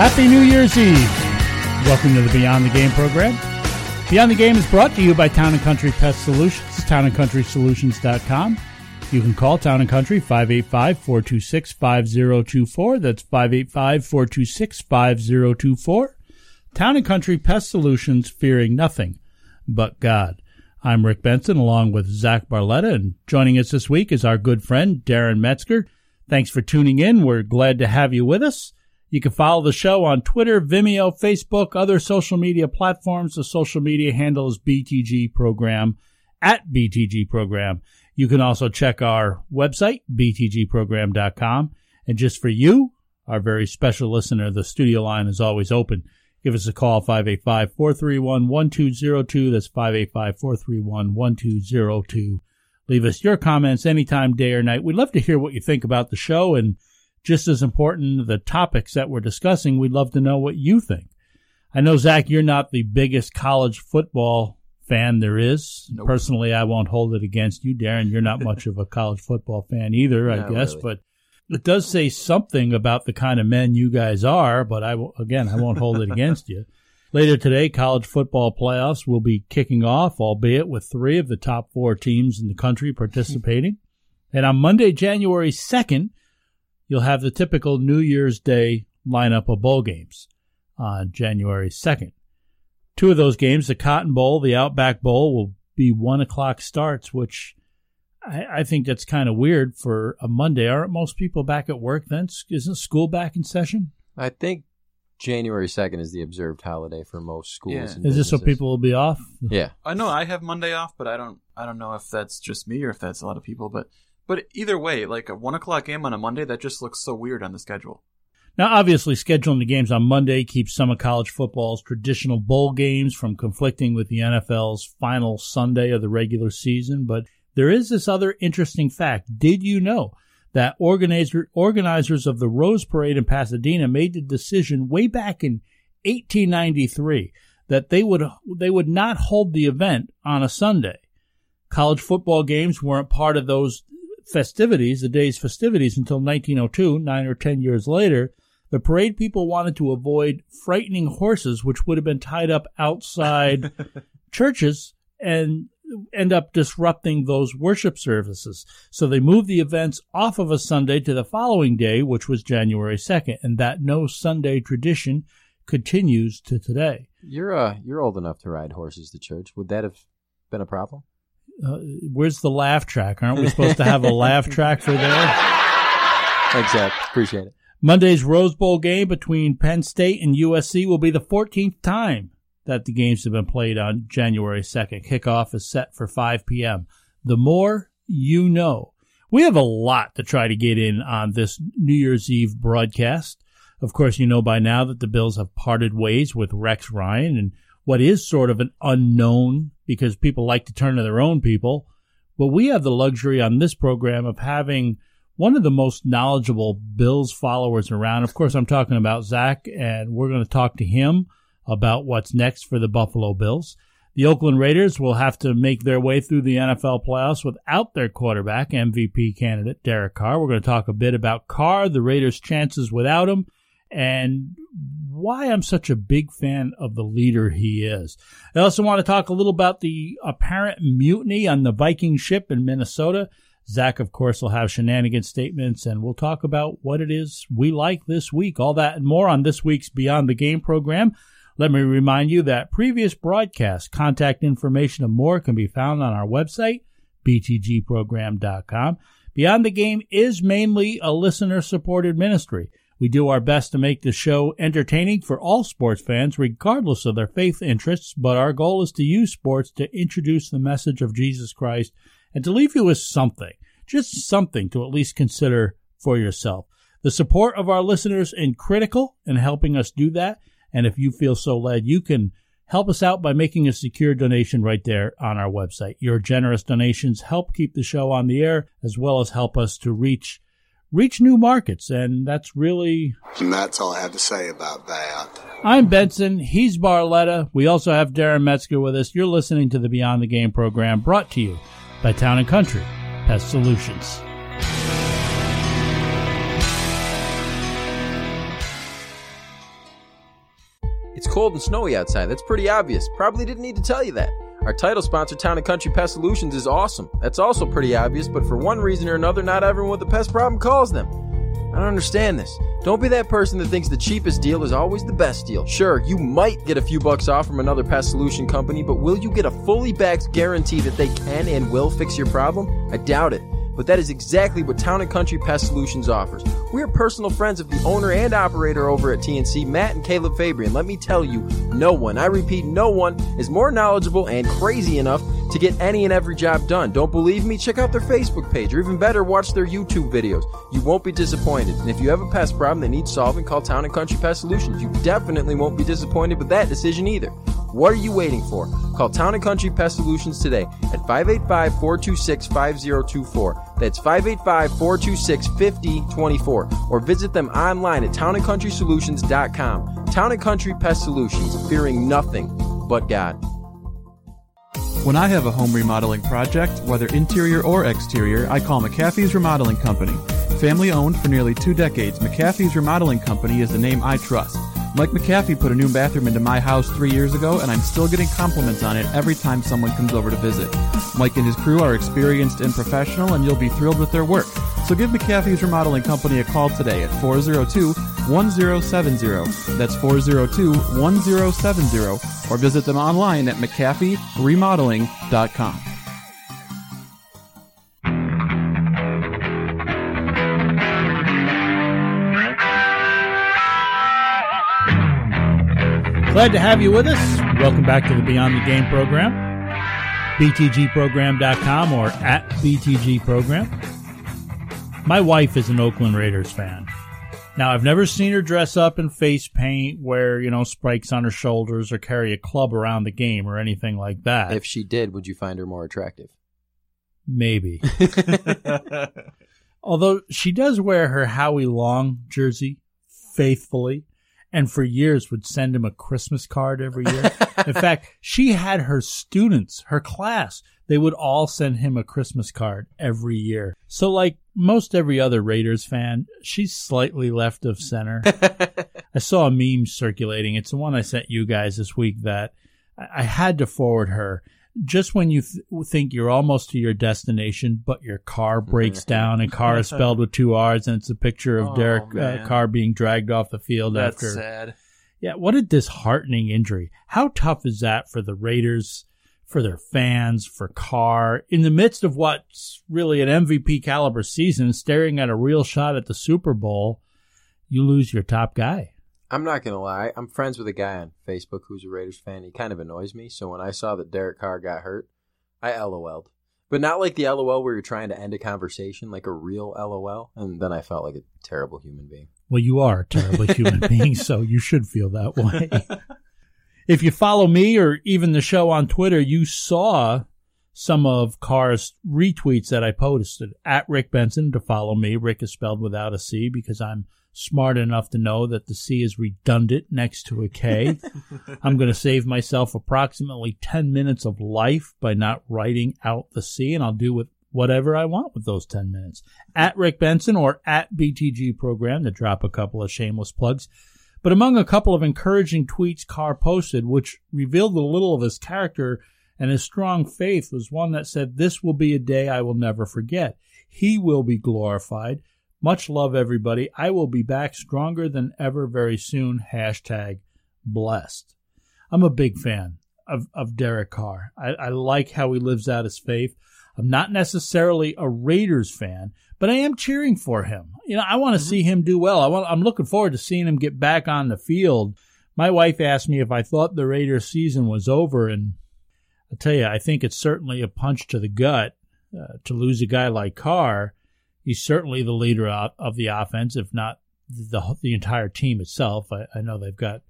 Happy New Year's Eve. Welcome to the Beyond the Game program. Beyond the Game is brought to you by Town & Country Pest Solutions, townandcountrysolutions.com. You can call Town & Country 585-426-5024. That's 585-426-5024. Town & Country Pest Solutions, fearing nothing but God. I'm Rick Benson along with Zach Barletta, and joining us this week is our good friend Darren Metzger. Thanks for tuning in. We're glad to have you with us. You can follow the show on Twitter, Vimeo, Facebook, other social media platforms. The social media handle is BTG Program at BTG Program. You can also check our website, btgprogram.com. And just for you, our very special listener, the studio line is always open. Give us a call, 585-431-1202. That's 585-431-1202. Leave us your comments anytime, day or night. We'd love to hear what you think about the show and just as important, the topics that we're discussing, we'd love to know what you think. I know, Zach, you're not the biggest college football fan there is. Nope. Personally, I won't hold it against you. Darren, you're not much of a college football fan either, I Not guess, really. but it does say something about the kind of men you guys are, but I, will- again, I won't hold it against you. Later today, college football playoffs will be kicking off, albeit with three of the top four teams in the country participating. and on Monday, January 2nd, you'll have the typical New Year's Day lineup of bowl games on January 2nd. Two of those games, the Cotton Bowl, the Outback Bowl, will be one o'clock starts, which I, I think that's kind of weird for a Monday. Aren't most people back at work then? Isn't school back in session? I think January 2nd is the observed holiday for most schools. Yeah. and Is this so people will be off? Yeah. I know I have Monday off, but I don't. I don't know if that's just me or if that's a lot of people. But but either way, like a one o'clock game on a Monday, that just looks so weird on the schedule. Now, obviously, scheduling the games on Monday keeps some of college football's traditional bowl games from conflicting with the NFL's final Sunday of the regular season. But there is this other interesting fact. Did you know that organizer, organizers of the Rose Parade in Pasadena made the decision way back in 1893 that they would they would not hold the event on a Sunday? College football games weren't part of those festivities, the day's festivities, until 1902, nine or ten years later. The parade people wanted to avoid frightening horses, which would have been tied up outside churches and end up disrupting those worship services. So they moved the events off of a Sunday to the following day, which was January 2nd, and that no Sunday tradition continues to today. You're uh you're old enough to ride horses to church. Would that have been a problem? Uh, where's the laugh track? Aren't we supposed to have a laugh track for there? Thanks, Zach. Appreciate it. Monday's Rose Bowl game between Penn State and USC will be the 14th time that the games have been played on January 2nd. Kickoff is set for 5 p.m. The more you know. We have a lot to try to get in on this New Year's Eve broadcast. Of course, you know by now that the Bills have parted ways with Rex Ryan and what is sort of an unknown because people like to turn to their own people. But we have the luxury on this program of having one of the most knowledgeable Bills followers around. Of course, I'm talking about Zach, and we're going to talk to him about what's next for the Buffalo Bills. The Oakland Raiders will have to make their way through the NFL playoffs without their quarterback, MVP candidate Derek Carr. We're going to talk a bit about Carr, the Raiders' chances without him, and why I'm such a big fan of the leader he is. I also want to talk a little about the apparent mutiny on the Viking ship in Minnesota. Zach, of course, will have shenanigans statements, and we'll talk about what it is we like this week. All that and more on this week's Beyond the Game program. Let me remind you that previous broadcasts, contact information, and more can be found on our website, btgprogram.com. Beyond the Game is mainly a listener supported ministry. We do our best to make the show entertaining for all sports fans, regardless of their faith interests, but our goal is to use sports to introduce the message of Jesus Christ and to leave you with something, just something to at least consider for yourself. The support of our listeners is critical in helping us do that. And if you feel so led, you can help us out by making a secure donation right there on our website. Your generous donations help keep the show on the air as well as help us to reach reach new markets and that's really And that's all I have to say about that. I'm Benson, he's Barletta. We also have Darren Metzger with us. You're listening to the Beyond the Game program brought to you by Town and Country Pest Solutions. It's cold and snowy outside. That's pretty obvious. Probably didn't need to tell you that. Our title sponsor, Town and Country Pest Solutions, is awesome. That's also pretty obvious, but for one reason or another, not everyone with a pest problem calls them. I don't understand this. Don't be that person that thinks the cheapest deal is always the best deal. Sure, you might get a few bucks off from another pest solution company, but will you get a fully backed guarantee that they can and will fix your problem? I doubt it. But that is exactly what Town and Country Pest Solutions offers. We are personal friends of the owner and operator over at TNC, Matt and Caleb Fabian. Let me tell you, no one, I repeat, no one is more knowledgeable and crazy enough to get any and every job done. Don't believe me? Check out their Facebook page, or even better, watch their YouTube videos. You won't be disappointed. And if you have a pest problem that needs solving, call Town and Country Pest Solutions. You definitely won't be disappointed with that decision either. What are you waiting for? Call Town and Country Pest Solutions today at 585 426 5024. That's 585 426 5024. Or visit them online at townandcountrysolutions.com. Town and Country Pest Solutions, fearing nothing but God. When I have a home remodeling project, whether interior or exterior, I call McAfee's Remodeling Company. Family owned for nearly two decades, McAfee's Remodeling Company is the name I trust. Mike McAfee put a new bathroom into my house three years ago, and I'm still getting compliments on it every time someone comes over to visit. Mike and his crew are experienced and professional, and you'll be thrilled with their work. So give McAfee's Remodeling Company a call today at 402 1070. That's 402 1070, or visit them online at McAfeeRemodeling.com. Glad to have you with us. Welcome back to the Beyond the Game program. BTGprogram.com or at BTG Program. My wife is an Oakland Raiders fan. Now, I've never seen her dress up in face paint, wear, you know, spikes on her shoulders, or carry a club around the game or anything like that. If she did, would you find her more attractive? Maybe. Although she does wear her Howie Long jersey faithfully and for years would send him a Christmas card every year. In fact, she had her students, her class, they would all send him a Christmas card every year. So, like most every other Raiders fan, she's slightly left of center. I saw a meme circulating. It's the one I sent you guys this week that I had to forward her. Just when you th- think you're almost to your destination, but your car breaks down, and car is spelled with two R's, and it's a picture of Oh, Derek uh. Carr being dragged off the field That's after sad. yeah, what a disheartening injury. How tough is that for the Raiders, for their fans, for Carr, in the midst of what's really an MVP caliber season, staring at a real shot at the Super Bowl, you lose your top guy. I'm not gonna lie. I'm friends with a guy on Facebook who's a Raiders fan. He kind of annoys me. So when I saw that Derek Carr got hurt, I LOL'd, but not like the LOL where you're trying to end a conversation, like a real LOL. And then I felt like a terrible human being. Well, you are a terrible human being, so you should feel that way. if you follow me or even the show on Twitter, you saw some of Carr's retweets that I posted at Rick Benson to follow me. Rick is spelled without a C because I'm smart enough to know that the C is redundant next to a K. I'm going to save myself approximately 10 minutes of life by not writing out the C, and I'll do with whatever I want with those 10 minutes. At Rick Benson or at BTG Program to drop a couple of shameless plugs. But among a couple of encouraging tweets Carr posted, which revealed a little of his character and his strong faith, was one that said, This will be a day I will never forget. He will be glorified. Much love, everybody. I will be back stronger than ever very soon. Hashtag blessed. I'm a big fan of, of Derek Carr. I, I like how he lives out his faith. I'm not necessarily a Raiders fan, but I am cheering for him. You know, I want to mm-hmm. see him do well. I want, I'm looking forward to seeing him get back on the field. My wife asked me if I thought the Raiders season was over, and I'll tell you, I think it's certainly a punch to the gut uh, to lose a guy like Carr. He's certainly the leader of the offense, if not the the entire team itself. I, I know they've got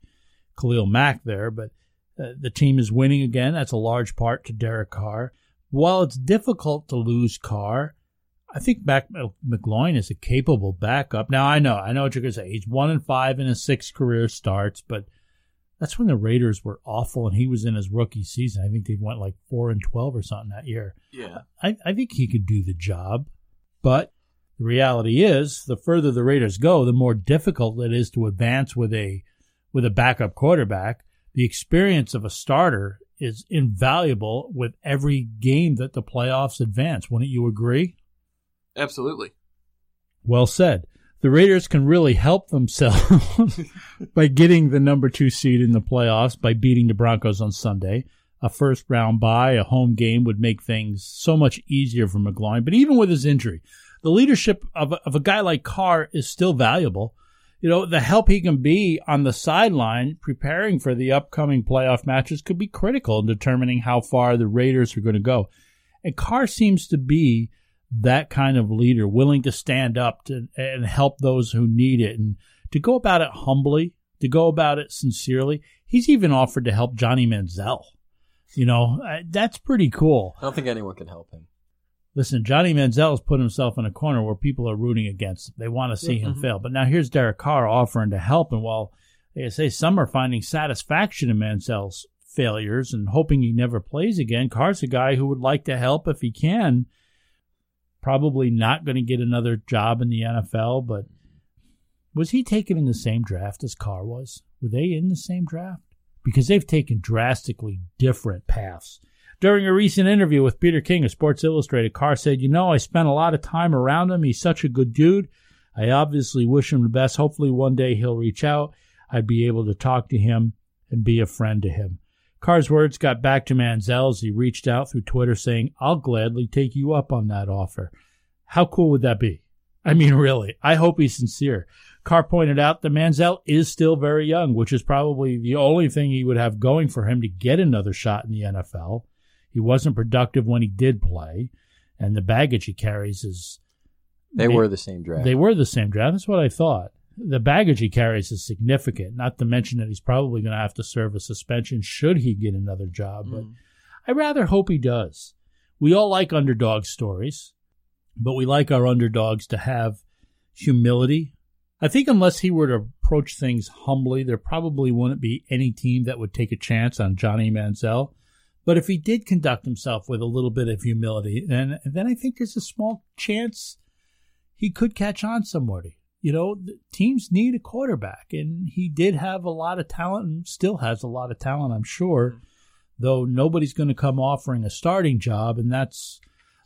Khalil Mack there, but uh, the team is winning again. That's a large part to Derek Carr. While it's difficult to lose Carr, I think Matt McGloin is a capable backup. Now I know, I know what you're going to say. He's one and five in his six career starts, but that's when the Raiders were awful, and he was in his rookie season. I think they went like four and twelve or something that year. Yeah, I, I think he could do the job, but the reality is, the further the Raiders go, the more difficult it is to advance with a with a backup quarterback. The experience of a starter is invaluable with every game that the playoffs advance. Wouldn't you agree? Absolutely. Well said. The Raiders can really help themselves by getting the number two seed in the playoffs by beating the Broncos on Sunday. A first round bye, a home game would make things so much easier for McGloin. But even with his injury, the leadership of of a guy like Carr is still valuable you know, the help he can be on the sideline preparing for the upcoming playoff matches could be critical in determining how far the Raiders are going to go. And Carr seems to be that kind of leader, willing to stand up to, and help those who need it and to go about it humbly, to go about it sincerely. He's even offered to help Johnny Manziel. You know, that's pretty cool. I don't think anyone can help him. Listen, Johnny Manziel has put himself in a corner where people are rooting against him. They want to see yeah, him mm-hmm. fail. But now here's Derek Carr offering to help. And while they say some are finding satisfaction in Manziel's failures and hoping he never plays again, Carr's a guy who would like to help if he can. Probably not going to get another job in the NFL, but was he taken in the same draft as Carr was? Were they in the same draft? Because they've taken drastically different paths. During a recent interview with Peter King of Sports Illustrated, Carr said, You know, I spent a lot of time around him. He's such a good dude. I obviously wish him the best. Hopefully, one day he'll reach out. I'd be able to talk to him and be a friend to him. Carr's words got back to Manziel as he reached out through Twitter saying, I'll gladly take you up on that offer. How cool would that be? I mean, really, I hope he's sincere. Carr pointed out that Manziel is still very young, which is probably the only thing he would have going for him to get another shot in the NFL. He wasn't productive when he did play, and the baggage he carries is. They, they were the same draft. They were the same draft. That's what I thought. The baggage he carries is significant. Not to mention that he's probably going to have to serve a suspension should he get another job. Mm. But I rather hope he does. We all like underdog stories, but we like our underdogs to have humility. I think unless he were to approach things humbly, there probably wouldn't be any team that would take a chance on Johnny Manziel. But if he did conduct himself with a little bit of humility, then then I think there's a small chance he could catch on somebody. You know, teams need a quarterback, and he did have a lot of talent, and still has a lot of talent, I'm sure. Mm-hmm. Though nobody's going to come offering a starting job, and that's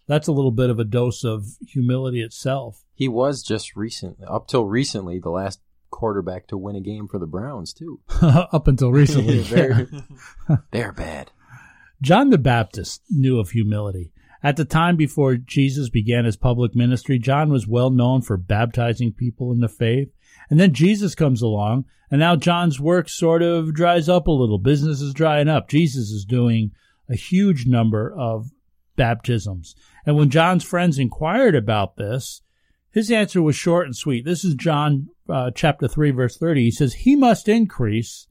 that's a little bit of a dose of humility itself. He was just recent, up till recently, the last quarterback to win a game for the Browns too. up until recently, they're, they're bad. John the Baptist knew of humility. At the time before Jesus began his public ministry, John was well known for baptizing people in the faith. And then Jesus comes along, and now John's work sort of dries up a little. Business is drying up. Jesus is doing a huge number of baptisms. And when John's friends inquired about this, his answer was short and sweet. This is John uh, chapter 3, verse 30. He says, He must increase,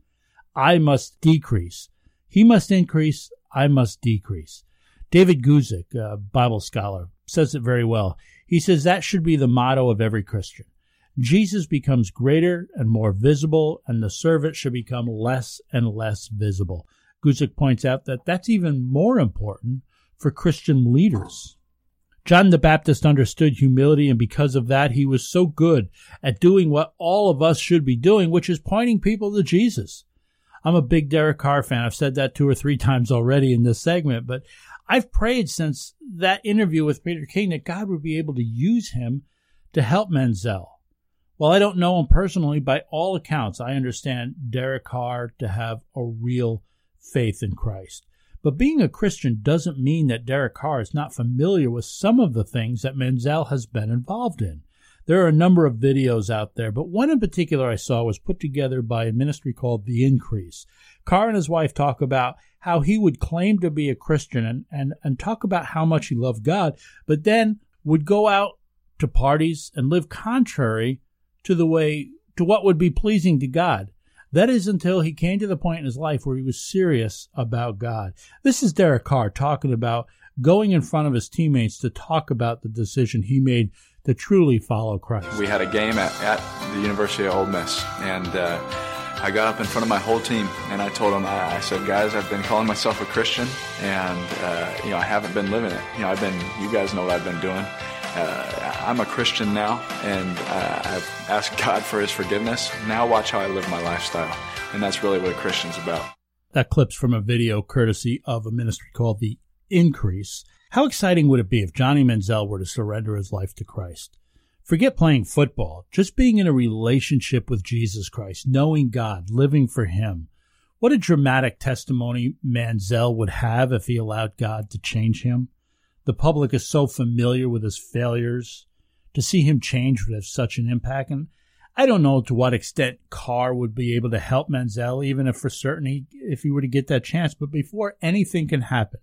I must decrease. He must increase, I must decrease. David Guzik, a Bible scholar, says it very well. He says that should be the motto of every Christian. Jesus becomes greater and more visible, and the servant should become less and less visible. Guzik points out that that's even more important for Christian leaders. John the Baptist understood humility, and because of that, he was so good at doing what all of us should be doing, which is pointing people to Jesus. I'm a big Derek Carr fan. I've said that two or three times already in this segment, but I've prayed since that interview with Peter King that God would be able to use him to help Manziel. While I don't know him personally, by all accounts, I understand Derek Carr to have a real faith in Christ. But being a Christian doesn't mean that Derek Carr is not familiar with some of the things that Manziel has been involved in. There are a number of videos out there, but one in particular I saw was put together by a ministry called The Increase. Carr and his wife talk about how he would claim to be a Christian and, and, and talk about how much he loved God, but then would go out to parties and live contrary to the way, to what would be pleasing to God. That is until he came to the point in his life where he was serious about God. This is Derek Carr talking about going in front of his teammates to talk about the decision he made to truly follow Christ. We had a game at, at the University of Ole Miss, and uh, I got up in front of my whole team and I told them, I, I said, guys, I've been calling myself a Christian, and uh, you know, I haven't been living it. You know, I've been, you guys know what I've been doing. Uh, I'm a Christian now, and uh, I've asked God for His forgiveness. Now watch how I live my lifestyle, and that's really what a Christian's about. That clip's from a video courtesy of a ministry called The Increase. How exciting would it be if Johnny Manziel were to surrender his life to Christ? Forget playing football, just being in a relationship with Jesus Christ, knowing God, living for Him. What a dramatic testimony Manziel would have if he allowed God to change him. The public is so familiar with his failures. To see him change would have such an impact. And I don't know to what extent Carr would be able to help Manziel, even if for certain he, if he were to get that chance. But before anything can happen,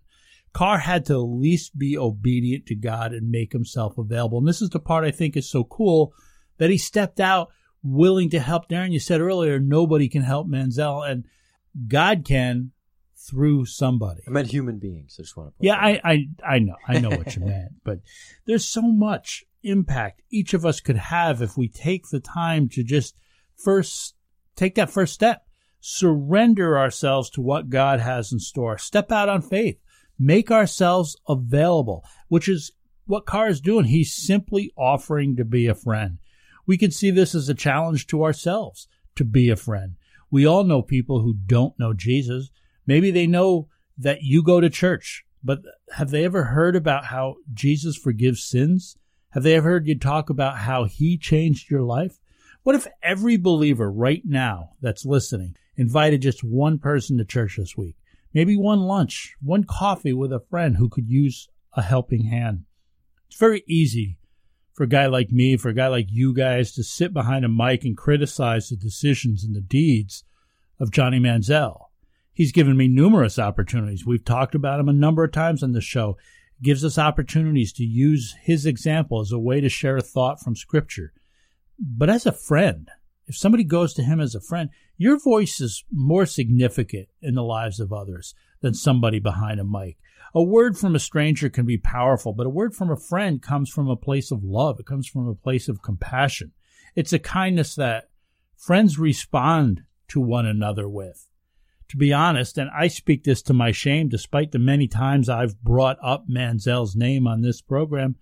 Carr had to at least be obedient to God and make himself available. And this is the part I think is so cool that he stepped out willing to help Darren. You said earlier, nobody can help Manziel, and God can through somebody. I meant human beings. I just want to. yeah, I, I, I know, I know what you meant, but there's so much impact each of us could have if we take the time to just first take that first step, surrender ourselves to what God has in store, step out on faith, make ourselves available, which is what Carr is doing. He's simply offering to be a friend. We can see this as a challenge to ourselves to be a friend. We all know people who don't know Jesus. Maybe they know that you go to church, but have they ever heard about how Jesus forgives sins? Have they ever heard you talk about how he changed your life? What if every believer right now that's listening invited just one person to church this week? Maybe one lunch, one coffee with a friend who could use a helping hand. It's very easy for a guy like me, for a guy like you guys to sit behind a mic and criticize the decisions and the deeds of Johnny Manziel. He's given me numerous opportunities. We've talked about him a number of times on the show. It gives us opportunities to use his example as a way to share a thought from Scripture. But as a friend, if somebody goes to him as a friend, your voice is more significant in the lives of others than somebody behind a mic. A word from a stranger can be powerful, but a word from a friend comes from a place of love. It comes from a place of compassion. It's a kindness that friends respond to one another with to be honest, and I speak this to my shame, despite the many times I've brought up Manziel's name on this program,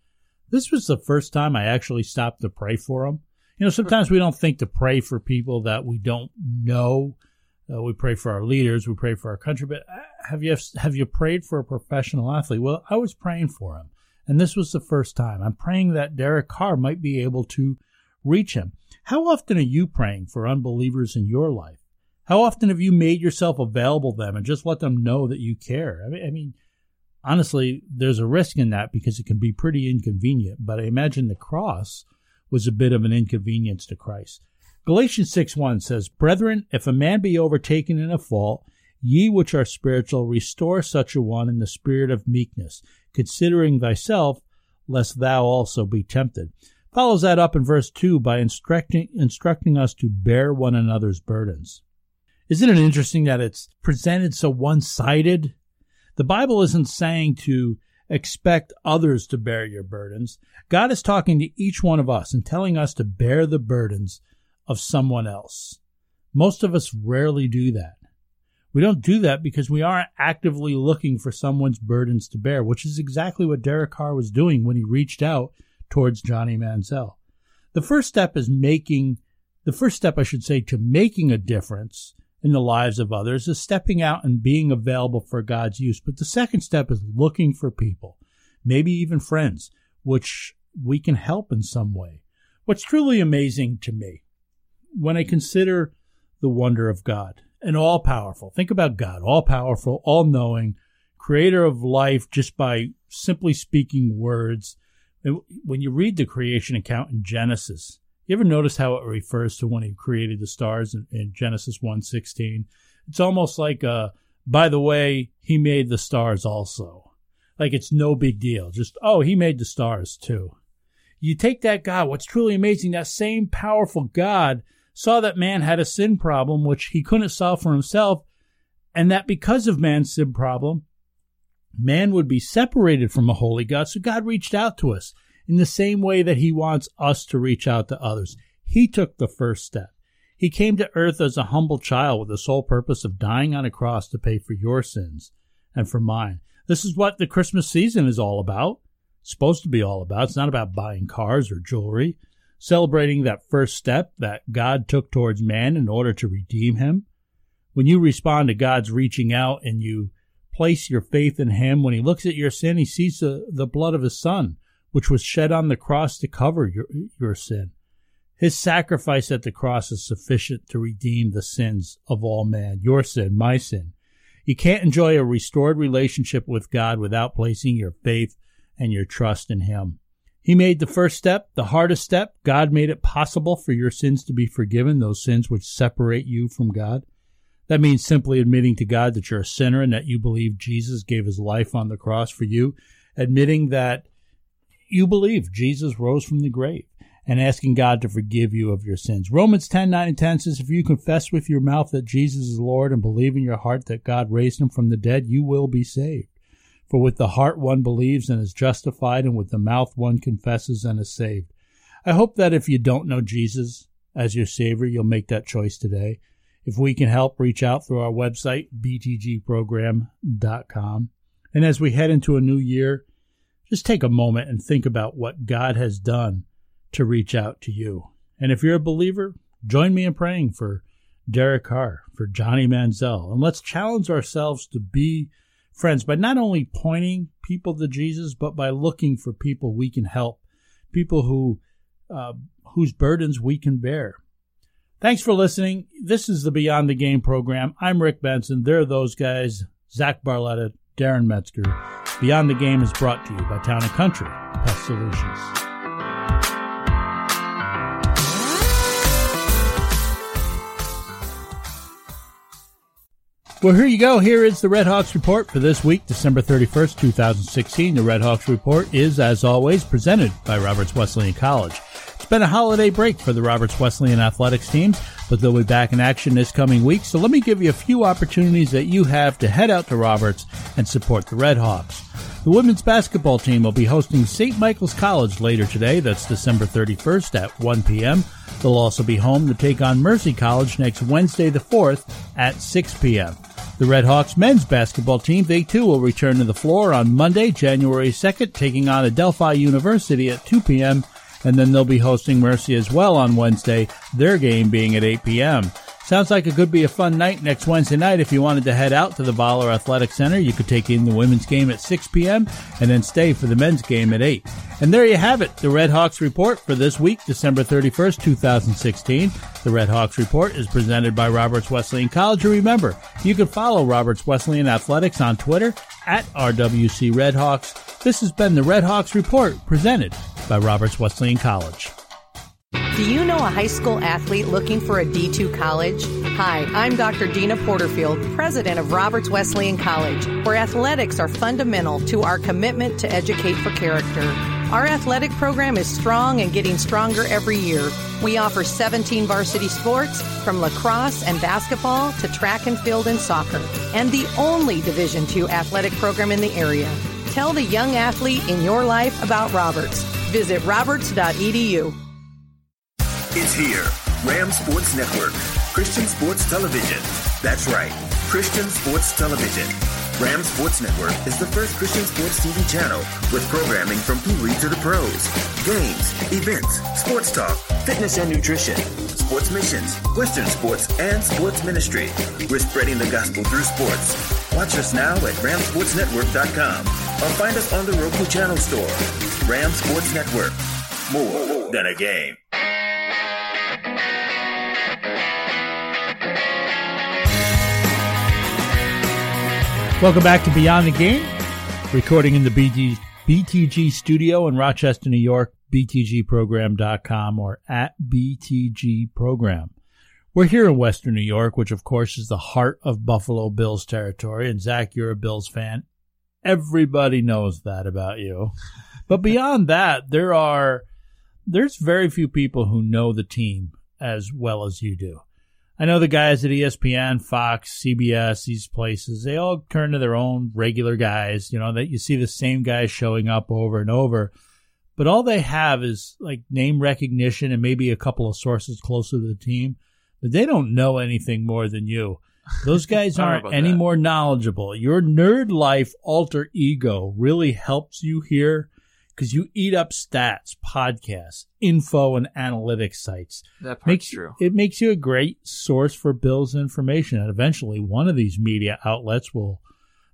this was the first time I actually stopped to pray for him. You know, sometimes we don't think to pray for people that we don't know. Uh, we pray for our leaders, we pray for our country, but uh, have you have you prayed for a professional athlete? Well, I was praying for him, and this was the first time. I'm praying that Derek Carr might be able to reach him. How often are you praying for unbelievers in your life? How often have you made yourself available to them and just let them know that you care? I mean, I mean, honestly, there's a risk in that because it can be pretty inconvenient. But I imagine the cross was a bit of an inconvenience to Christ. Galatians 6 1 says, Brethren, if a man be overtaken in a fault, ye which are spiritual, restore such a one in the spirit of meekness, considering thyself, lest thou also be tempted. Follows that up in verse 2 by instructing, instructing us to bear one another's burdens. Isn't it interesting that it's presented so one sided? The Bible isn't saying to expect others to bear your burdens. God is talking to each one of us and telling us to bear the burdens of someone else. Most of us rarely do that. We don't do that because we aren't actively looking for someone's burdens to bear, which is exactly what Derek Carr was doing when he reached out towards Johnny Manziel. The first step is making, the first step, I should say, to making a difference in the lives of others is stepping out and being available for God's use. But the second step is looking for people, maybe even friends, which we can help in some way. What's truly amazing to me when I consider the wonder of God and all powerful, think about God, all powerful, all knowing, creator of life just by simply speaking words. When you read the creation account in Genesis, you ever notice how it refers to when he created the stars in, in Genesis 1:16? It's almost like uh by the way, he made the stars also. Like it's no big deal. Just oh, he made the stars too. You take that God, what's truly amazing, that same powerful God saw that man had a sin problem which he couldn't solve for himself, and that because of man's sin problem, man would be separated from a holy God. So God reached out to us in the same way that he wants us to reach out to others. He took the first step. He came to earth as a humble child with the sole purpose of dying on a cross to pay for your sins and for mine. This is what the Christmas season is all about It's supposed to be all about. It's not about buying cars or jewelry. Celebrating that first step that God took towards man in order to redeem him. When you respond to God's reaching out and you place your faith in him, when he looks at your sin, he sees the, the blood of his son, which was shed on the cross to cover your, your sin. His sacrifice at the cross is sufficient to redeem the sins of all man, your sin, my sin. You can't enjoy a restored relationship with God without placing your faith and your trust in Him. He made the first step, the hardest step. God made it possible for your sins to be forgiven, those sins which separate you from God. That means simply admitting to God that you're a sinner and that you believe Jesus gave his life on the cross for you, admitting that you believe Jesus rose from the grave, and asking God to forgive you of your sins. Romans 10 9 and 10 says, If you confess with your mouth that Jesus is Lord and believe in your heart that God raised him from the dead, you will be saved. For with the heart one believes and is justified, and with the mouth one confesses and is saved. I hope that if you don't know Jesus as your Savior, you'll make that choice today. If we can help, reach out through our website, btgprogram.com. And as we head into a new year, just take a moment and think about what God has done to reach out to you. And if you're a believer, join me in praying for Derek Carr, for Johnny Manziel, and let's challenge ourselves to be friends by not only pointing people to Jesus, but by looking for people we can help, people who uh, whose burdens we can bear. Thanks for listening. This is the Beyond the Game program. I'm Rick Benson. There are those guys, Zach Barletta, Darren Metzger. Beyond the Game is brought to you by Town and Country Pest Solutions. Well, here you go. Here is the Red Hawks report for this week, December 31st, 2016. The Red Hawks report is, as always, presented by Roberts Wesleyan College. Been a holiday break for the Roberts Wesleyan athletics teams, but they'll be back in action this coming week. So let me give you a few opportunities that you have to head out to Roberts and support the Red Hawks. The women's basketball team will be hosting St. Michael's College later today. That's December 31st at 1 p.m. They'll also be home to take on Mercy College next Wednesday the 4th at 6 p.m. The Red Hawks men's basketball team, they too will return to the floor on Monday, January 2nd, taking on Adelphi University at 2 p.m. And then they'll be hosting Mercy as well on Wednesday, their game being at 8 p.m. Sounds like it could be a fun night next Wednesday night. If you wanted to head out to the Voller Athletic Center, you could take in the women's game at 6 p.m. and then stay for the men's game at 8. And there you have it, the Red Hawks report for this week, December 31st, 2016. The Red Hawks report is presented by Roberts Wesleyan College. And remember, you can follow Roberts Wesleyan Athletics on Twitter at RWC Redhawks. This has been the Red Hawks report presented by Roberts Wesleyan College. Do you know a high school athlete looking for a D2 college? Hi, I'm Dr. Deana Porterfield, president of Roberts Wesleyan College, where athletics are fundamental to our commitment to educate for character. Our athletic program is strong and getting stronger every year. We offer 17 varsity sports, from lacrosse and basketball to track and field and soccer, and the only Division II athletic program in the area. Tell the young athlete in your life about Roberts. Visit roberts.edu. It's here. Ram Sports Network. Christian Sports Television. That's right. Christian Sports Television. Ram Sports Network is the first Christian sports TV channel with programming from Pee Wee to the pros. Games, events, sports talk, fitness and nutrition, sports missions, Western sports, and sports ministry. We're spreading the gospel through sports. Watch us now at ramsportsnetwork.com or find us on the Roku channel store. Ram Sports Network. More than a game. Welcome back to Beyond the Game, recording in the BG, BTG studio in Rochester, New York, btgprogram.com or at BTG Program. We're here in Western New York, which of course is the heart of Buffalo Bills territory. And Zach, you're a Bills fan. Everybody knows that about you. But beyond that, there are, there's very few people who know the team as well as you do. I know the guys at ESPN, Fox, CBS, these places, they all turn to their own regular guys, you know, that you see the same guys showing up over and over. But all they have is like name recognition and maybe a couple of sources closer to the team, but they don't know anything more than you. Those guys aren't any that. more knowledgeable. Your nerd life alter ego really helps you here because you eat up stats, podcasts, info, and analytics sites. That part's makes, true. It makes you a great source for Bill's information. And eventually, one of these media outlets will,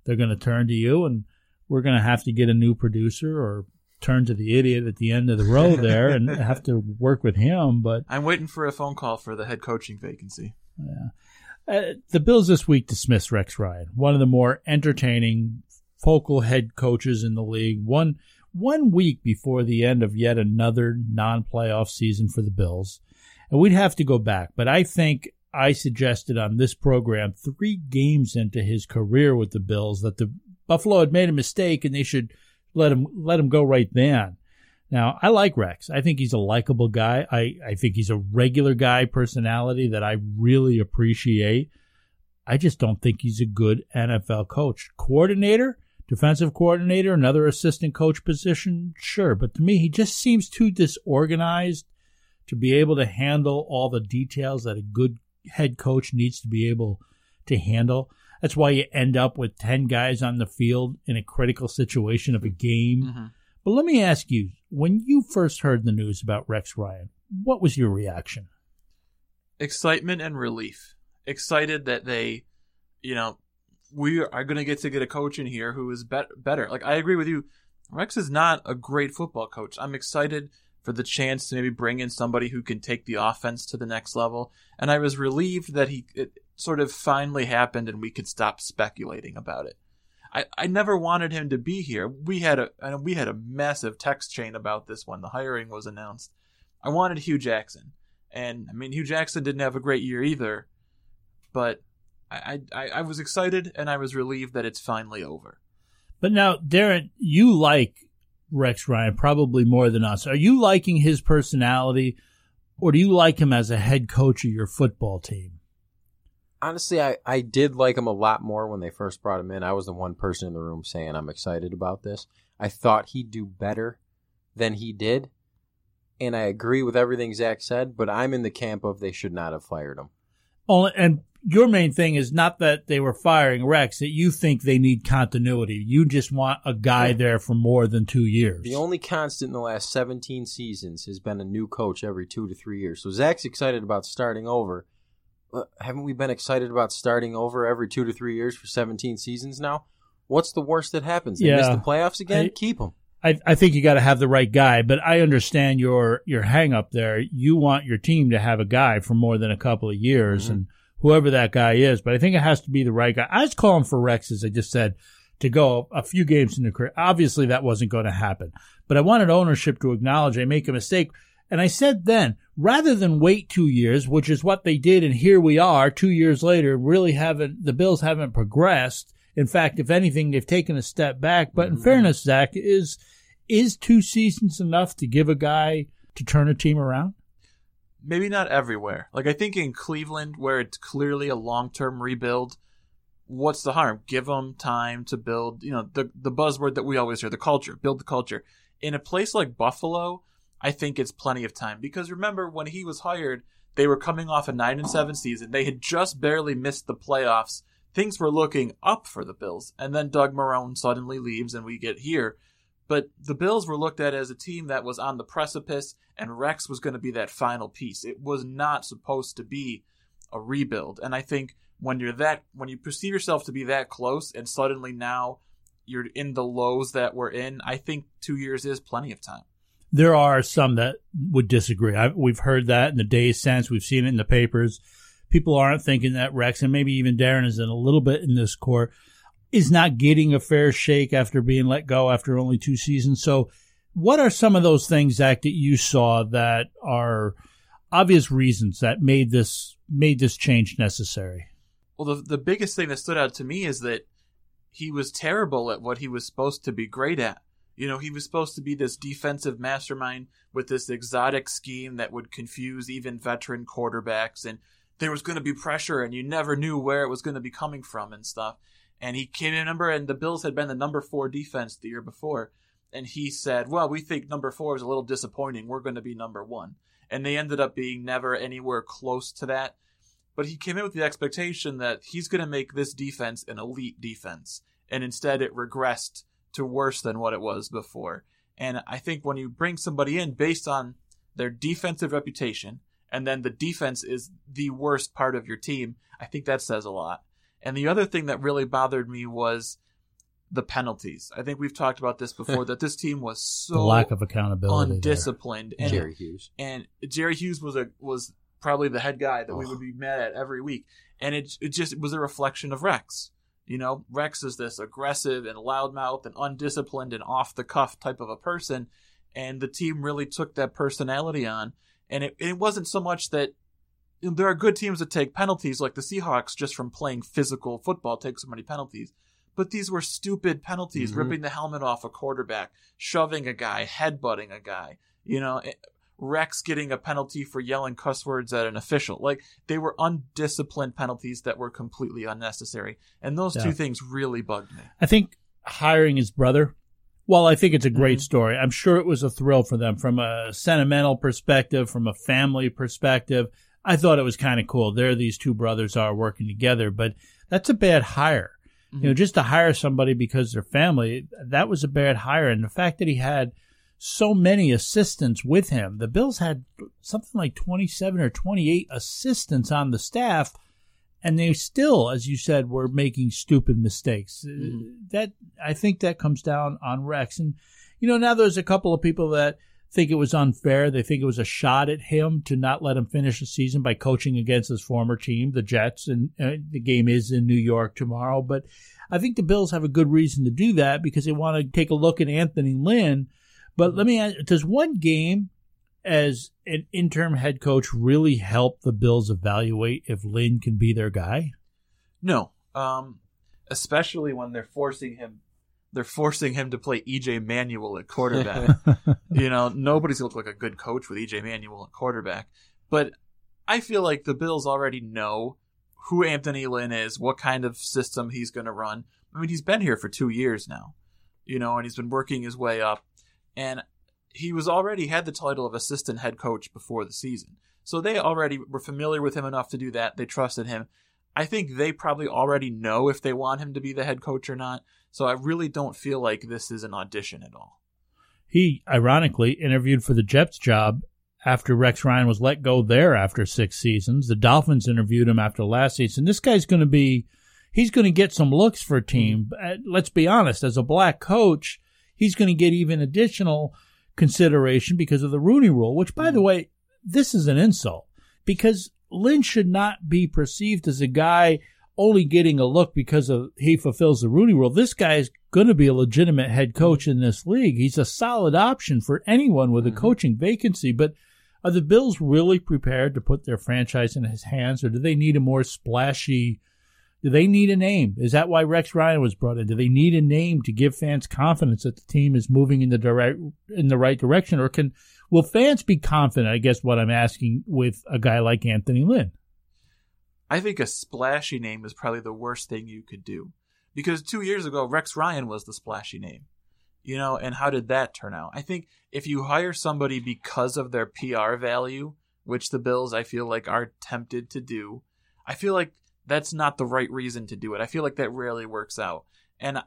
they're going to turn to you, and we're going to have to get a new producer or turn to the idiot at the end of the row there and have to work with him. But I'm waiting for a phone call for the head coaching vacancy. Yeah. Uh, the Bills this week dismissed Rex Ryan, one of the more entertaining focal head coaches in the league. One one week before the end of yet another non-playoff season for the Bills, and we'd have to go back. But I think I suggested on this program three games into his career with the Bills that the Buffalo had made a mistake and they should let him let him go right then. Now, I like Rex. I think he's a likable guy. I, I think he's a regular guy personality that I really appreciate. I just don't think he's a good NFL coach. Coordinator, defensive coordinator, another assistant coach position, sure. But to me, he just seems too disorganized to be able to handle all the details that a good head coach needs to be able to handle. That's why you end up with 10 guys on the field in a critical situation of a game. Mm-hmm. But let me ask you, when you first heard the news about Rex Ryan, what was your reaction? Excitement and relief. Excited that they, you know, we are going to get to get a coach in here who is bet- better. Like, I agree with you. Rex is not a great football coach. I'm excited for the chance to maybe bring in somebody who can take the offense to the next level. And I was relieved that he it sort of finally happened and we could stop speculating about it. I, I never wanted him to be here. We had a and we had a massive text chain about this when the hiring was announced. I wanted Hue Jackson, and I mean Hue Jackson didn't have a great year either, but I I, I was excited and I was relieved that it's finally over. But now, Darren, you like Rex Ryan probably more than us. Are you liking his personality, or do you like him as a head coach of your football team? Honestly, I, I did like him a lot more when they first brought him in. I was the one person in the room saying I'm excited about this. I thought he'd do better than he did. And I agree with everything Zach said, but I'm in the camp of they should not have fired him. Only, and your main thing is not that they were firing Rex, that you think they need continuity. You just want a guy there for more than two years. The only constant in the last 17 seasons has been a new coach every two to three years. So Zach's excited about starting over haven't we been excited about starting over every two to three years for 17 seasons now? What's the worst that happens? They Yeah. miss the playoffs again? I- Keep them. I, I think you got to have the right guy, but I understand your your hang up there. You want your team to have a guy for more than a couple of years, Mhm. and whoever that guy is. But I think it has to be the right guy. I was calling for Rex, as I just said, to go a few games in the career. Obviously, that wasn't going to happen, but I wanted ownership to acknowledge I make a mistake. And I said then, rather than wait two years, which is what they did, and here we are two years later, really haven't, the Bills haven't progressed. In fact, if anything, they've taken a step back. But in mm-hmm. fairness, Zach, is, is two seasons enough to give a guy to turn a team around? maybe not everywhere. Like I think in Cleveland, where it's clearly a long-term rebuild, what's the harm? Give them time to build. You know, the the buzzword that we always hear: the culture. Build the culture. In a place like Buffalo, I think it's plenty of time because remember when he was hired, they were coming off a nine and seven season. They had just barely missed the playoffs. Things were looking up for the Bills, and then Doug Marrone suddenly leaves, and we get here. But the Bills were looked at as a team that was on the precipice, and Rex was going to be that final piece. It was not supposed to be a rebuild. And I think when you're that, when you perceive yourself to be that close, and suddenly now you're in the lows that we're in, I think two years is plenty of time. There are some that would disagree. I, we've heard that in the days since. We've seen it in the papers. People aren't thinking that Rex, and maybe even Darren is in a little bit in this court, is not getting a fair shake after being let go after only two seasons. So, what are some of those things, Zach, that you saw that are obvious reasons that made this made this change necessary? Well, the the biggest thing that stood out to me is that he was terrible at what he was supposed to be great at. You know, he was supposed to be this defensive mastermind with this exotic scheme that would confuse even veteran quarterbacks and there was going to be pressure and you never knew where it was going to be coming from and stuff. And he came in number and the Bills had been the number 4 defense the year before and he said, "Well, we think number 4 is a little disappointing. We're going to be number 1." And they ended up being never anywhere close to that. But he came in with the expectation that he's going to make this defense an elite defense and instead it regressed to worse than what it was before. And I think when you bring somebody in based on their defensive reputation, and then the defense is the worst part of your team, I think that says a lot. And the other thing that really bothered me was the penalties. I think we've talked about this before that this team was so the lack of accountability, undisciplined. And Jerry Hughes and Jerry Hughes was a was probably the head guy that oh. we would be mad at every week, and it it just was a reflection of Rex. You know, Rex is this aggressive and loudmouth and undisciplined and off the cuff type of a person. And the team really took that personality on. And it, it wasn't so much that you know, there are good teams that take penalties, like the Seahawks, just from playing physical football, take so many penalties. But these were stupid penalties, mm-hmm. ripping the helmet off a quarterback, shoving a guy, headbutting a guy. You know, Rex getting a penalty for yelling cuss words at an official. Like they were undisciplined penalties that were completely unnecessary. And those yeah. two things really bugged me. I think hiring his brother, well, I think it's a great mm-hmm. story. I'm sure it was a thrill for them from a sentimental perspective, from a family perspective. I thought it was kind of cool. There, these two brothers are working together, but that's a bad hire. Mm-hmm. You know, just to hire somebody because they're family, that was a bad hire. And the fact that he had so many assistants with him. The Bills had something like 27 or 28 assistants on the staff, and they still, as you said, were making stupid mistakes. Uh, mm-hmm. That I think that comes down on Rex. And, you know, now there's a couple of people that think it was unfair. They think it was a shot at him to not let him finish the season by coaching against his former team, the Jets. And uh, the game is in New York tomorrow. But I think the Bills have a good reason to do that because they want to take a look at Anthony Lynn – but let me ask, does one game as an interim head coach really help the Bills evaluate if Lynn can be their guy? No. Um, especially when they're forcing him they're forcing him to play EJ Manuel at quarterback. you know, nobody's looked like a good coach with EJ Manuel at quarterback. But I feel like the Bills already know who Anthony Lynn is, what kind of system he's going to run. I mean, he's been here for two years now, you know, and he's been working his way up and he was already had the title of assistant head coach before the season. So they already were familiar with him enough to do that. They trusted him. I think they probably already know if they want him to be the head coach or not. So I really don't feel like this is an audition at all. He ironically interviewed for the Jets job after Rex Ryan was let go there after six seasons. The Dolphins interviewed him after last season. This guy's going to be, he's going to get some looks for a team. Uh, let's be honest, as a black coach, he's going to get even additional consideration because of the Rooney rule, which, by the mm-hmm. way, this is an insult because Lynn should not be perceived as a guy only getting a look because of he fulfills the Rooney rule. This guy is going to be a legitimate head coach in this league. He's a solid option for anyone with a mm-hmm. coaching vacancy, but are the Bills really prepared to put their franchise in his hands or do they need a more splashy do they need a name? Is that why Rex Ryan was brought in? Do they need a name to give fans confidence that the team is moving in the direct in the right direction, or can will fans be confident? I guess what I'm asking with a guy like Anthony Lynn. I think a splashy name is probably the worst thing you could do, because two years ago Rex Ryan was the splashy name, you know. And how did that turn out? I think if you hire somebody because of their PR value, which the Bills I feel like are tempted to do, I feel like that's not the right reason to do it. I feel like that rarely works out. And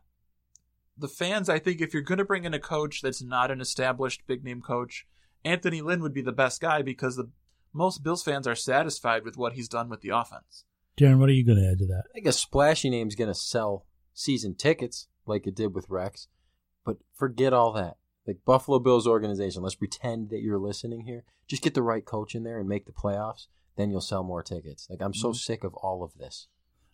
the fans, I think if you're going to bring in a coach that's not an established big name coach, Anthony Lynn would be the best guy because the most Bills fans are satisfied with what he's done with the offense. Darren, what are you going to add to that? I think a splashy name is going to sell season tickets like it did with Rex, but forget all that. Like Buffalo Bills organization, let's pretend that you're listening here. Just get the right coach in there and make the playoffs then you'll sell more tickets. Like I'm so mm-hmm. sick of all of this.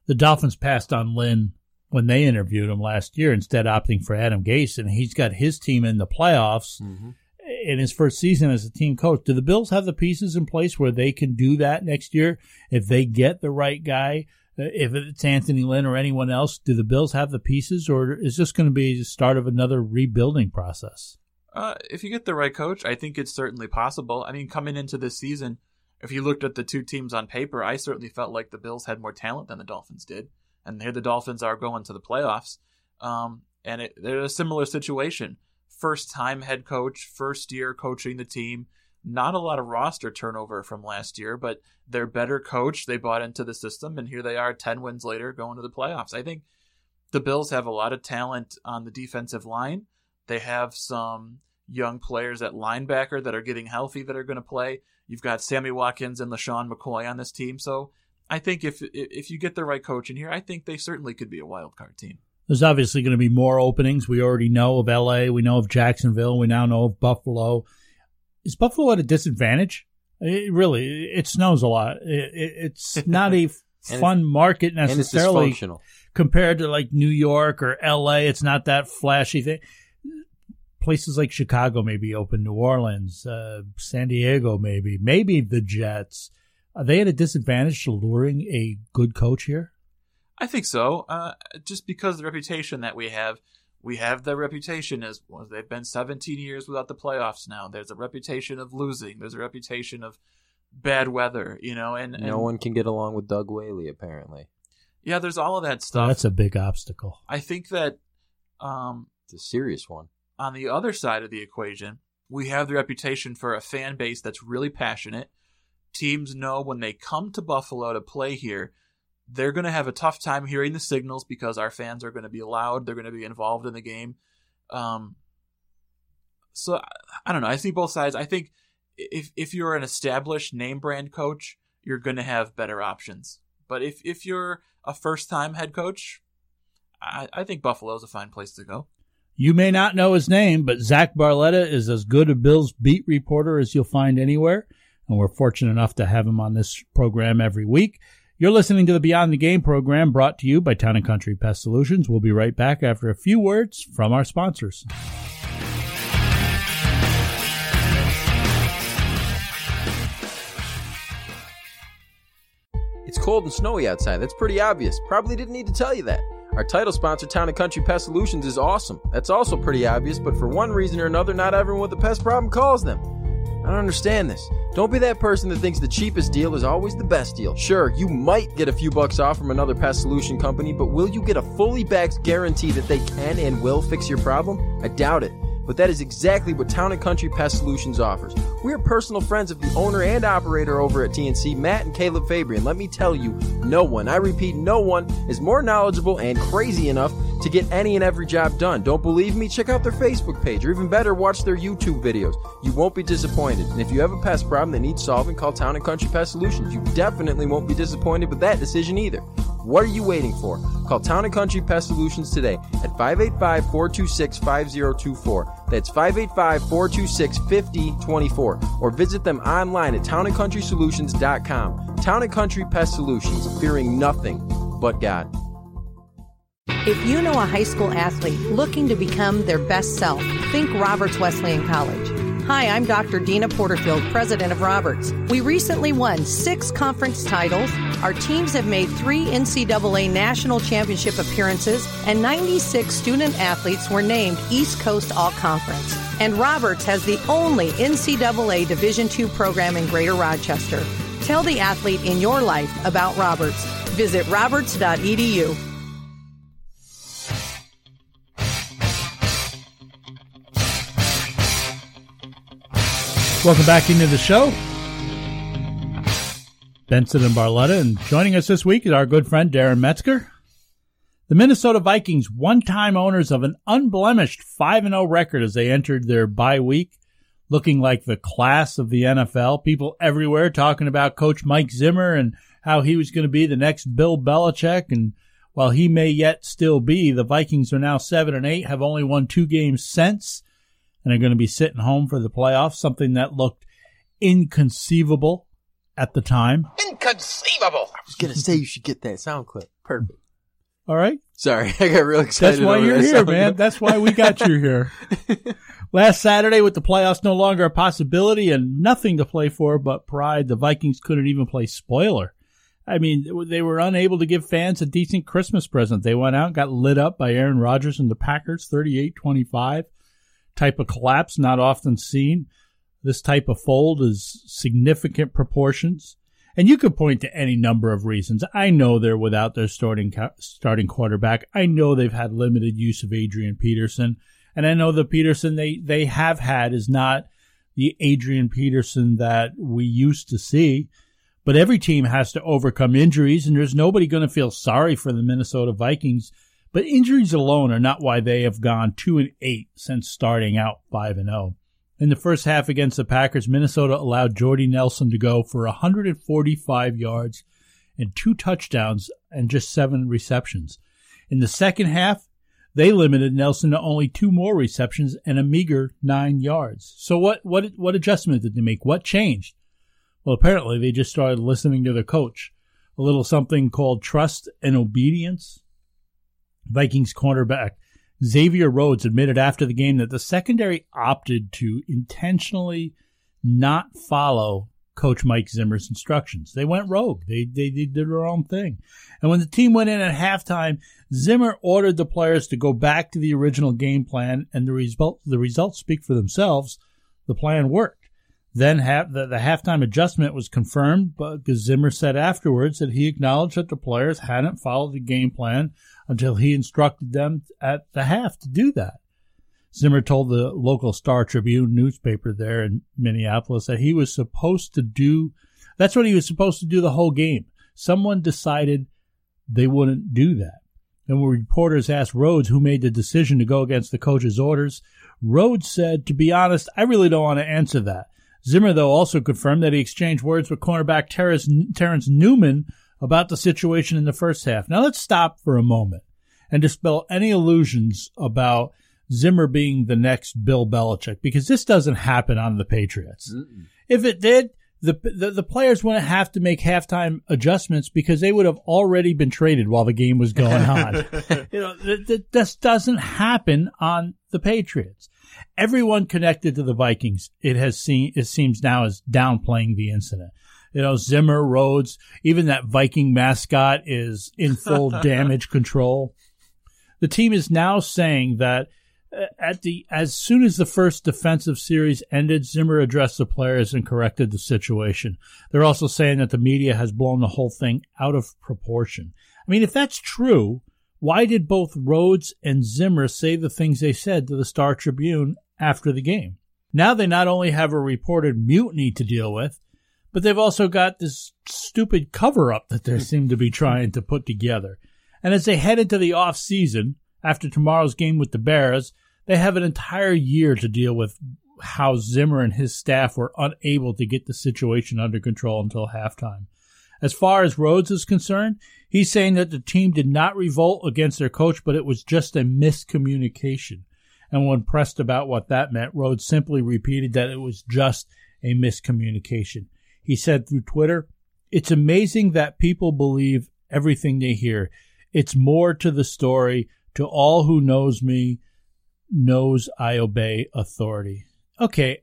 The Dolphins passed on Lynn when they interviewed him last year instead opting for Adam Gase, and he's got his team in the playoffs Mm-hmm. in his first season as a team coach. Do the Bills have the pieces in place where they can do that next year if they get the right guy? Uh, If it's Anthony Lynn or anyone else, do the Bills have the pieces, or is this going to be the start of another rebuilding process? Uh, if you get the right coach, I think it's certainly possible. I mean, coming into this season, if you looked at the two teams on paper, I certainly felt like the Bills had more talent than the Dolphins did, and here the Dolphins are going to the playoffs. Um, and it, they're a similar situation. First time head coach, first year coaching the team. Not a lot of roster turnover from last year, but they're better coached. They bought into the system, and here they are, ten wins later, going to the playoffs. I think the Bills have a lot of talent on the defensive line. They have some young players at linebacker that are getting healthy that are going to play. You've got Sammy Watkins and LeSean McCoy on this team. So I think if if you get the right coach in here, I think they certainly could be a wild card team. There's obviously going to be more openings. We already know of LA. We know of Jacksonville. We now know of Buffalo. Is Buffalo at a disadvantage? It really, it snows a lot. It, it, it's not a fun it's- market and it's necessarily dysfunctional. compared to like New York or LA. It's not that flashy thing. Places like Chicago maybe open, New Orleans, uh, San Diego, maybe, maybe the Jets. Are they at a disadvantage to luring a good coach here? I think so. Uh, just because of the reputation that we have, we have the reputation as well, they've been 17 years without the playoffs now. There's a reputation of losing. There's a reputation of bad weather, you know, and, and No one can get along with Doug Whaley, apparently. yeah, there's all of that So stuff. that's a big obstacle. I think that um, It's a serious one. On the other side of the equation, we have the reputation for a fan base that's really passionate. Teams know when they come to Buffalo to play here, they're going to have a tough time hearing the signals because our fans are going to be loud. They're going to be involved in the game. Um, so I- don't know. I see both sides. I think if if you're an established name brand coach, you're going to have better options. But if if you're a first time head coach, I, I think Buffalo's a fine place to go. You may not know his name, but Zach Barletta is as good a Bills beat reporter as you'll find anywhere. And we're fortunate enough to have him on this program every week. You're listening to the Beyond the Game program brought to you by Town and Country Pest Solutions. We'll be right back after a few words from our sponsors. It's cold and snowy outside. That's pretty obvious. Probably didn't need to tell you that. Our title sponsor, Town and Country Pest Solutions, is awesome. That's also pretty obvious, but for one reason or another, not everyone with a pest problem calls them. I don't understand this. Don't be that person that thinks the cheapest deal is always the best deal. Sure, you might get a few bucks off from another pest solution company, but will you get a fully backed guarantee that they can and will fix your problem? I doubt it. But that is exactly what Town and Country Pest Solutions offers. We are personal friends of the owner and operator over at TNC, Matt and Caleb Fabian. Let me tell you, no one, I repeat, no one is more knowledgeable and crazy enough to get any and every job done. Don't believe me? Check out their Facebook page, or even better, watch their YouTube videos. You won't be disappointed. And if you have a pest problem that needs solving, call Town and Country Pest Solutions. You definitely won't be disappointed with that decision either. What are you waiting for? Call Town and Country Pest Solutions today at 585-426-5024. That's 585-426-5024. Or visit them online at townandcountrysolutions.com. Town and Country Pest Solutions, fearing nothing but God. If you know a high school athlete looking to become their best self, think Roberts Wesleyan College. Hi, I'm Dr. Deana Porterfield, president of Roberts. We recently won six conference titles. Our teams have made three NCAA national championship appearances, and 96 student athletes were named East Coast All Conference. And Roberts has the only NCAA Division II program in Greater Rochester. Tell the athlete in your life about Roberts. Visit roberts.edu. Welcome back into the show. Benson and Barletta, and joining us this week is our good friend Darren Metzger. The Minnesota Vikings, one-time owners of an unblemished 5-0 record as they entered their bye week, looking like the class of the NFL. People everywhere talking about Coach Mike Zimmer and how he was going to be the next Bill Belichick. And while he may yet still be, the Vikings are now 7 and 8, have only won two games since, and are going to be sitting home for the playoffs, something that looked inconceivable at the time. Inconceivable! I was gonna say you should get that sound clip. Perfect. All right. Sorry, I got real excited. That's why you're that here, song. man. That's why we got you here. Last Saturday, with the playoffs no longer a possibility and nothing to play for but pride, the Vikings couldn't even play spoiler. I mean, they were unable to give fans a decent Christmas present. They went out and got lit up by Aaron Rodgers and the Packers, 38-25. Type of collapse not often seen. This type of fold is significant proportions. And you could point to any number of reasons. I know they're without their starting starting quarterback. I know they've had limited use of Adrian Peterson, and I know the Peterson they they have had is not the Adrian Peterson that we used to see. But every team has to overcome injuries, and there's nobody going to feel sorry for the Minnesota Vikings. But injuries alone are not why they have gone two and eight since starting out five and zero. In the first half against the Packers, Minnesota allowed Jordy Nelson to go for 145 yards and two touchdowns and just seven receptions. In the second half, they limited Nelson to only two more receptions and a meager nine yards. So what what what adjustment did they make? What changed? Well, apparently they just started listening to their coach. A little something called trust and obedience. Vikings cornerback Xavier Rhodes admitted after the game that the secondary opted to intentionally not follow Coach Mike Zimmer's instructions. They went rogue. They, they, they did their own thing. And when the team went in at halftime, Zimmer ordered the players to go back to the original game plan, and the result the results speak for themselves. The plan worked. Then half, the, the halftime adjustment was confirmed, but Zimmer said afterwards that he acknowledged that the players hadn't followed the game plan until he instructed them at the half to do that. Zimmer told the local Star Tribune newspaper there in Minneapolis that he was supposed to do that's what he was supposed to do the whole game. Someone decided they wouldn't do that. And when reporters asked Rhodes who made the decision to go against the coach's orders, Rhodes said, To be honest, I really don't want to answer that. Zimmer, though, also confirmed that he exchanged words with cornerback Terrence, Newman about the situation in the first half. Now let's stop for a moment and dispel any illusions about Zimmer being the next Bill Belichick because this doesn't happen on the Patriots. Mm-mm. If it did, the, the, the players wouldn't have to make halftime adjustments because they would have already been traded while the game was going on. you know, th- th- this doesn't happen on the Patriots. Everyone connected to the Vikings, it has seen, it seems now is downplaying the incident. You know, Zimmer, Rhodes, even that Viking mascot is in full damage control. The team is now saying that uh, at the as soon as the first defensive series ended, Zimmer addressed the players and corrected the situation. They're also saying that the media has blown the whole thing out of proportion. I mean, if that's true, why did both Rhodes and Zimmer say the things they said to the Star Tribune after the game? Now they not only have a reported mutiny to deal with, but they've also got this stupid cover up that they seem to be trying to put together. And as they head into the off season after tomorrow's game with the Bears, they have an entire year to deal with how Zimmer and his staff were unable to get the situation under control until halftime. As far as Rhodes is concerned, he's saying that the team did not revolt against their coach, but it was just a miscommunication. And when pressed about what that meant, Rhodes simply repeated that it was just a miscommunication. He said through Twitter, It's amazing that people believe everything they hear. It's more to the story. To all who knows me, knows I obey authority. Okay.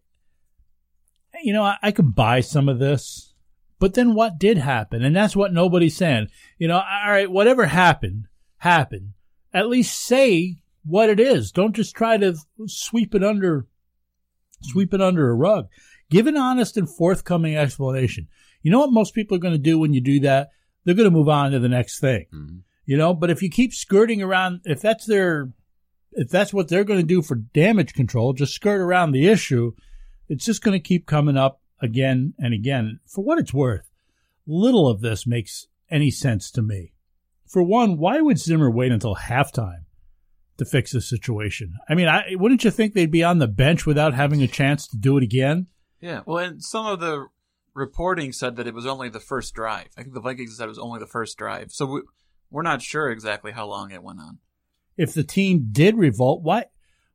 You know, I, I can buy some of this, but then what did happen? And that's what nobody's saying. You know, all right, whatever happened, happened. At least say what it is. Don't just try to sweep it under, sweep it under a rug. Give an honest and forthcoming explanation. You know what most people are going to do when you do that? They're going to move on to the next thing. Mm-hmm. You know, but if you keep skirting around, if that's their, if that's what they're going to do for damage control, just skirt around the issue, it's just going to keep coming up again and again. For what it's worth, little of this makes any sense to me. For one, why would Zimmer wait until halftime to fix the situation? I mean, I, wouldn't you think they'd be on the bench without having a chance to do it again? Yeah, well, and some of the reporting said that it was only the first drive. I think the Vikings said it was only the first drive. So we, we're not sure exactly how long it went on. If the team did revolt, why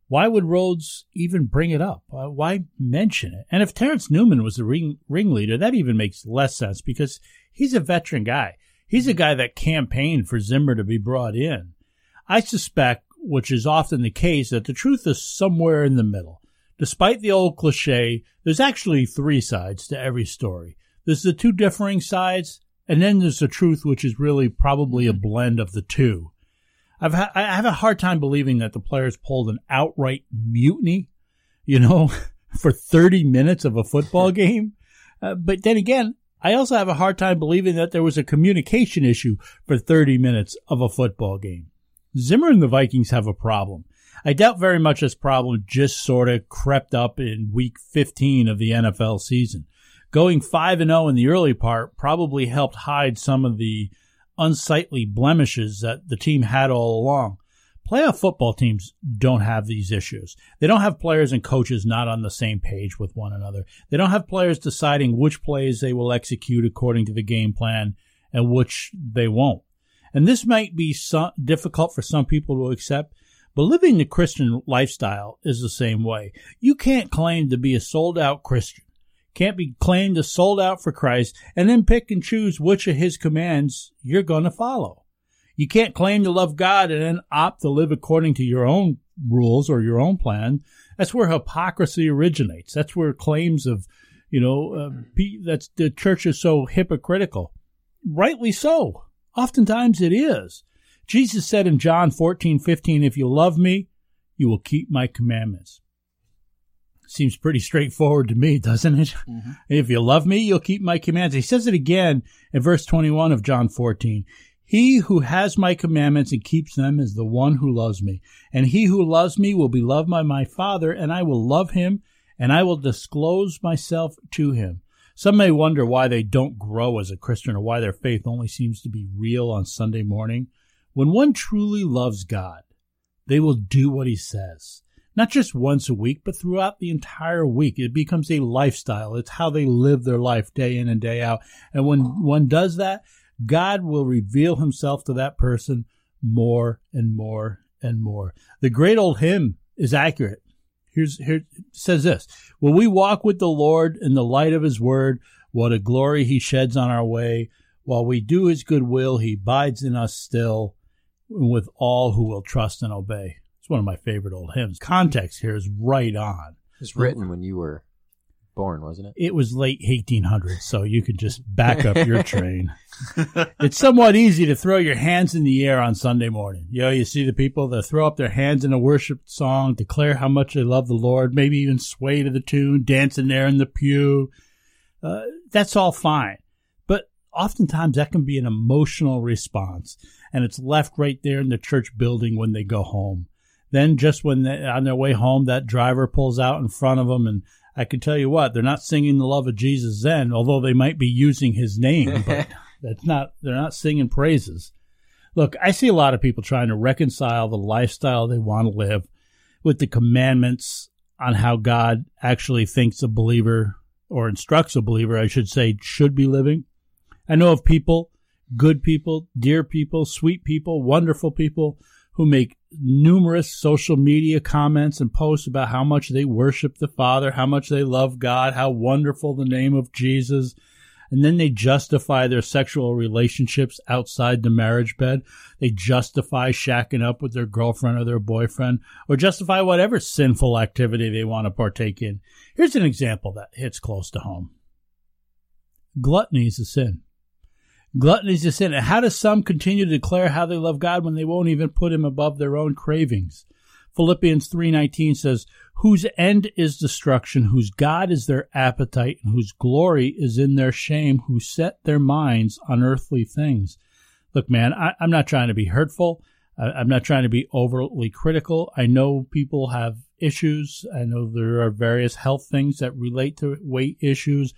why would Rhodes even bring it up? Uh, why mention it? And if Terrence Newman was the ring, ringleader, that even makes less sense because he's a veteran guy. He's a guy that campaigned for Zimmer to be brought in. I suspect, which is often the case, that the truth is somewhere in the middle. Despite the old cliche, there's actually three sides to every story. There's the two differing sides, and then there's the truth, which is really probably a blend of the two. I've ha- I have a hard time believing that the players pulled an outright mutiny, you know, for 30 minutes of a football game. Uh, but then again, I also have a hard time believing that there was a communication issue for 30 minutes of a football game. Zimmer and the Vikings have a problem. I doubt very much this problem just sort of crept up in week 15 of the NFL season. Going 5 and 0 in the early part probably helped hide some of the unsightly blemishes that the team had all along. Playoff football teams don't have these issues. They don't have players and coaches not on the same page with one another. They don't have players deciding which plays they will execute according to the game plan and which they won't. And this might be some, difficult for some people to accept, but living the Christian lifestyle is the same way. You can't claim to be a sold out Christian, can't be claimed to sold out for Christ, and then pick and choose which of his commands you're going to follow. You can't claim to love God and then opt to live according to your own rules or your own plan. That's where hypocrisy originates. That's where claims of, you know, uh, that's the church is so hypocritical. Rightly so. Oftentimes it is. Jesus said in John 14, 15, if you love me, you will keep my commandments. Seems pretty straightforward to me, doesn't it? Mm-hmm. If you love me, you'll keep my commands. He says it again in verse 21 of John 14. He who has my commandments and keeps them is the one who loves me. And he who loves me will be loved by my Father, and I will love him, and I will disclose myself to him. Some may wonder why they don't grow as a Christian or why their faith only seems to be real on Sunday morning. When one truly loves God, they will do what he says. Not just once a week, but throughout the entire week. It becomes a lifestyle. It's how they live their life day in and day out. And when one does that, God will reveal himself to that person more and more and more. The great old hymn is accurate. Here's here says this. When we walk with the Lord in the light of his word? What a glory he sheds on our way. While we do his good will, he abides in us still with all who will trust and obey. It's one of my favorite old hymns. Context here is right on. It's written when you were born, wasn't it? It was late 1800s, so you could just back up your train. it's somewhat easy to throw your hands in the air on Sunday morning. You know, you see the people that throw up their hands in a worship song, declare how much they love the Lord, maybe even sway to the tune, dancing there in the pew. Uh, that's all fine. But oftentimes that can be an emotional response, and it's left right there in the church building when they go home. Then, just when they, on their way home, that driver pulls out in front of them and I can tell you what, they're not singing the love of Jesus then, although they might be using his name, but that's not, they're not singing praises. Look, I see a lot of people trying to reconcile the lifestyle they want to live with the commandments on how God actually thinks a believer or instructs a believer, I should say, should be living. I know of people, good people, dear people, sweet people, wonderful people who make numerous social media comments and posts about how much they worship the Father, how much they love God, how wonderful the name of Jesus. And then they justify their sexual relationships outside the marriage bed. They justify shacking up with their girlfriend or their boyfriend, or justify whatever sinful activity they want to partake in. Here's an example that hits close to home gluttony is a sin. Gluttony is a sin. And how do some continue to declare how they love God when they won't even put him above their own cravings? Philippians 3:19 says, "Whose end is destruction, whose god is their appetite, and whose glory is in their shame, who set their minds on earthly things." Look, man, I, am not trying to be hurtful. I, am not trying to be overly critical. I know people have issues. I know there are various health things that relate to weight issues.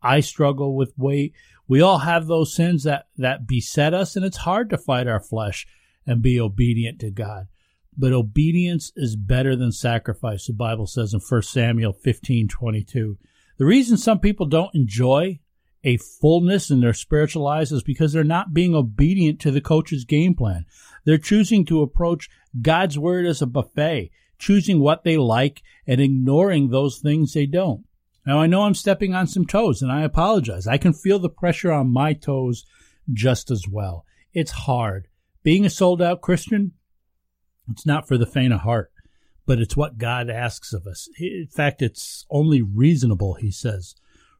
I struggle with weight. We all have those sins that, that beset us, and it's hard to fight our flesh and be obedient to God. But obedience is better than sacrifice, the Bible says in 1 Samuel 15 22. The reason some people don't enjoy a fullness in their spiritual lives is because they're not being obedient to the coach's game plan. They're choosing to approach God's word as a buffet, choosing what they like and ignoring those things they don't. Now, I know I'm stepping on some toes, and I apologize. I can feel the pressure on my toes just as well. It's hard. Being a sold out Christian, it's not for the faint of heart, but it's what God asks of us. In fact, it's only reasonable, he says.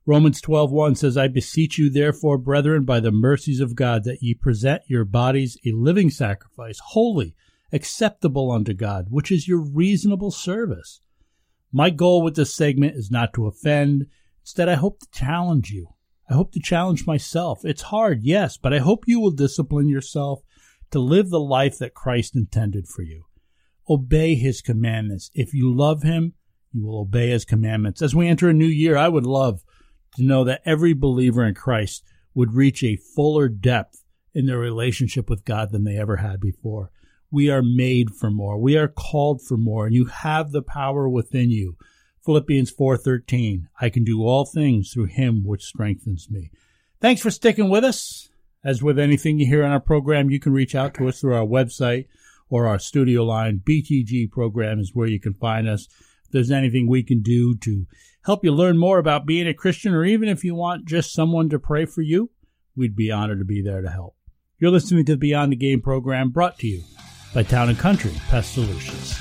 Romans 12:1 says, "I beseech you therefore, brethren, by the mercies of God, that ye present your bodies a living sacrifice, holy, acceptable unto God, which is your reasonable service." My goal with this segment is not to offend. Instead, I hope to challenge you. I hope to challenge myself. It's hard, yes, but I hope you will discipline yourself to live the life that Christ intended for you. Obey his commandments. If you love him, you will obey his commandments. As we enter a new year, I would love to know that every believer in Christ would reach a fuller depth in their relationship with God than they ever had before. We are made for more. We are called for more, and you have the power within you. Philippians 4:13. I can do all things through him which strengthens me. Thanks for sticking with us. As with anything you hear on our program, you can reach out to us through our website or our studio line. BTG program is where you can find us. If there's anything we can do to help you learn more about being a Christian, or even if you want just someone to pray for you, we'd be honored to be there to help. You're listening to the Beyond the Game program brought to you by Town and Country Pest Solutions.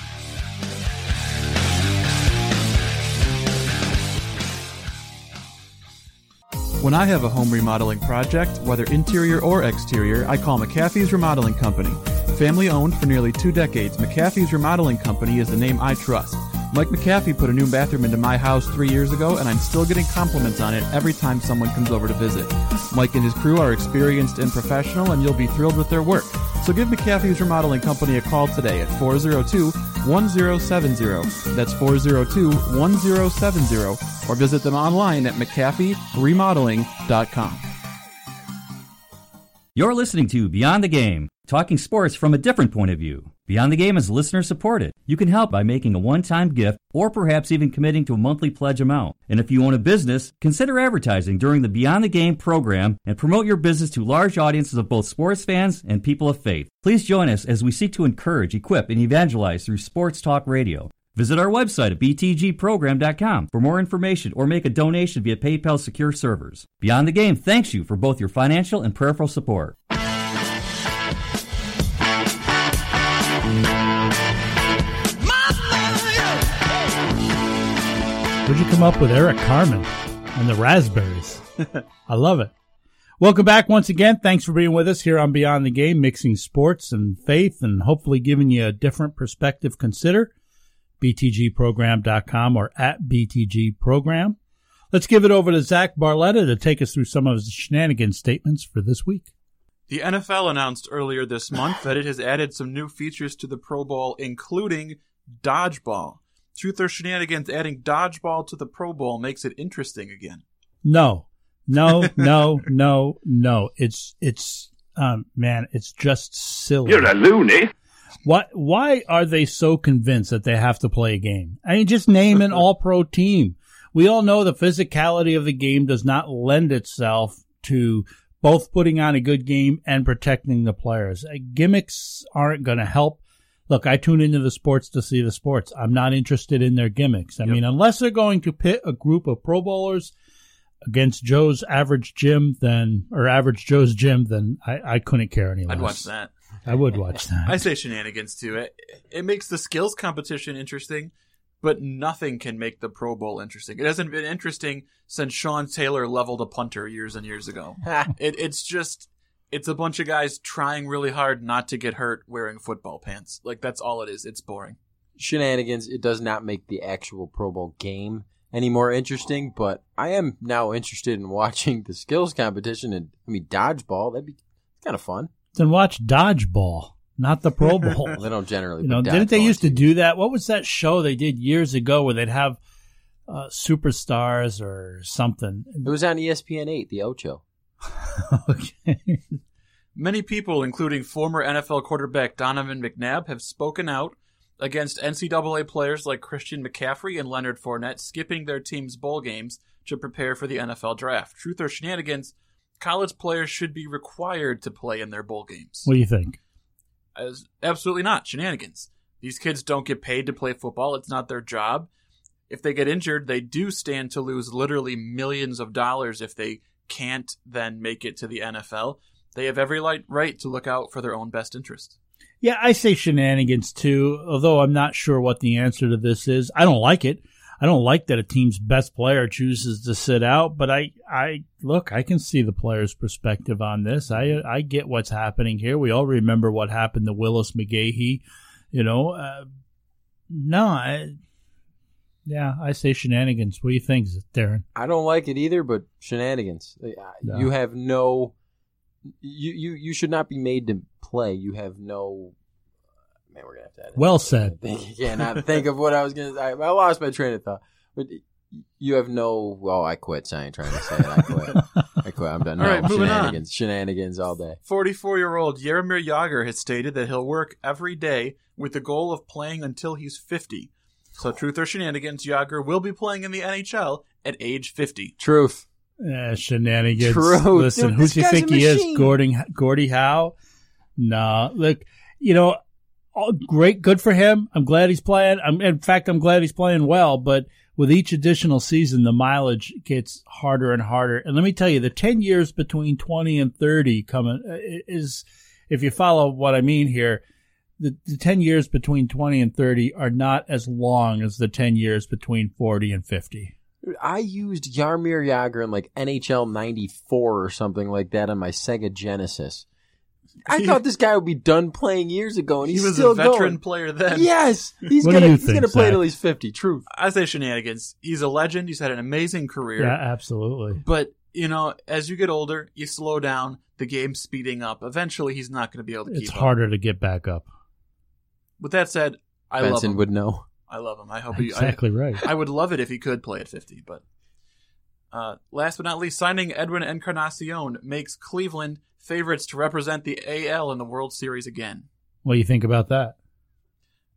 When I have a home remodeling project, whether interior or exterior, I call McAfee's Remodeling Company. Family owned for nearly two decades, McAfee's Remodeling Company is the name I trust. Mike McAfee put a new bathroom into my house three years ago, and I'm still getting compliments on it every time someone comes over to visit. Mike and his crew are experienced and professional, and you'll be thrilled with their work. So give McAfee's Remodeling Company a call today at 402 1070. That's 402 1070, or visit them online at McAfeeRemodeling.com. You're listening to Beyond the Game, talking sports from a different point of view. Beyond the Game is listener supported. You can help by making a one time gift or perhaps even committing to a monthly pledge amount. And if you own a business, consider advertising during the Beyond the Game program and promote your business to large audiences of both sports fans and people of faith. Please join us as we seek to encourage, equip, and evangelize through sports talk radio. Visit our website at btgprogram.com for more information or make a donation via PayPal secure servers. Beyond the Game thanks you for both your financial and prayerful support. Where'd you come up with Eric Carmen and the raspberries? I love it. Welcome back once again. Thanks for being with us here on Beyond the Game, mixing sports and faith and hopefully giving you a different perspective. Consider btgprogram.com or at btgprogram. Let's give it over to Zach Barletta to take us through some of his shenanigans statements for this week. The NFL announced earlier this month that it has added some new features to the Pro Bowl, including dodgeball. Truth or Shenanigans adding dodgeball to the Pro Bowl makes it interesting again. No, no, no, no, no. It's it's um, man, it's just silly. You're a loony. What? Why are they so convinced that they have to play a game? I mean, just name an All-Pro team. We all know the physicality of the game does not lend itself to both putting on a good game and protecting the players. Uh, gimmicks aren't going to help look, I tune into the sports to see the sports. I'm not interested in their gimmicks. I yep. mean, unless they're going to pit a group of Pro Bowlers against Joe's average gym, then or average Joe's gym, then I, I couldn't care any less. I'd watch that. I would watch that. I say shenanigans too. It it makes the skills competition interesting, but nothing can make the Pro Bowl interesting. It hasn't been interesting since Sean Taylor leveled a punter years and years ago. it, it's just it's a bunch of guys trying really hard not to get hurt wearing football pants. Like that's all it is. It's boring. Shenanigans. It does not make the actual Pro Bowl game any more interesting, but I am now interested in watching the skills competition and I mean dodgeball. That'd be kind of fun. Then watch dodgeball, not the Pro Bowl. they don't generally. You know, didn't they used to do that? What was that show they did years ago where they'd have uh, superstars or something? It was on ESPN eight, the Ocho. okay. Many people, including former NFL quarterback Donovan McNabb, have spoken out against NCAA players like Christian McCaffrey and Leonard Fournette skipping their team's bowl games to prepare for the NFL draft. Truth or shenanigans, college players should be required to play in their bowl games. What do you think? As, absolutely not. Shenanigans. These kids don't get paid to play football. It's not their job. If they get injured, they do stand to lose literally millions of dollars if they can't then make it to the NFL. they have every right to look out for their own best interest. Yeah, I say shenanigans too, although I'm not sure what the answer to this is. I don't like it. I don't like that a team's best player chooses to sit out, but I, I look, I can see the player's perspective on this. I, I get what's happening here. We all remember what happened to Willis McGahee. You know, uh, no, I, yeah, I say shenanigans. What do you think, Darren? I don't like it either, but shenanigans. Uh, no. You have no. You, you you should not be made to play. You have no. Man, we're gonna have to. Edit Well this. said. I think- cannot think of what I was gonna. I, I lost my train of thought. But you have no. Well, I quit. So I ain't trying to say it. I quit. I quit. I'm done. All No, right, moving on. shenanigans. Shenanigans all day. 44 year old Jaromir Jagr has stated that he'll work every day with the goal of playing until he's 50. So, truth or shenanigans, Jagr will be playing in the NHL at age 50. Truth. Eh, shenanigans. Truth. Listen, Dude, who do you think he is? machine. Gordon, Gordie Howe? No. Look, you know, all, great, good for him. I'm glad he's playing. I'm, in fact, I'm glad he's playing well, but with each additional season, the mileage gets harder and harder. And let me tell you, the 10 years between 20 and 30 coming uh, is, if you follow what I mean here, the, the 10 years between 20 and 30 are not as long as the 10 years between 40 and 50. I used Jaromir Jagr in like NHL 94 or something like that on my Sega Genesis. I He- thought this guy would be done playing years ago, and He he's was still a veteran going. player then. Yes, he's What gonna he's think, gonna play Zach? till he's 50. Truth. I say shenanigans. He's a legend. He's had an amazing career. Yeah, absolutely. But, you know, as you get older, you slow down, the game's speeding up. Eventually, he's not going to be able to It's keep up. harder to get back up. With that said, I love Benson him. would know. I love him. I hope he. Exactly I, right. I would love it if he could play at 50, but. Uh, last but not least, signing Edwin Encarnacion makes Cleveland favorites to represent the AL in the World Series again. What do you think about that?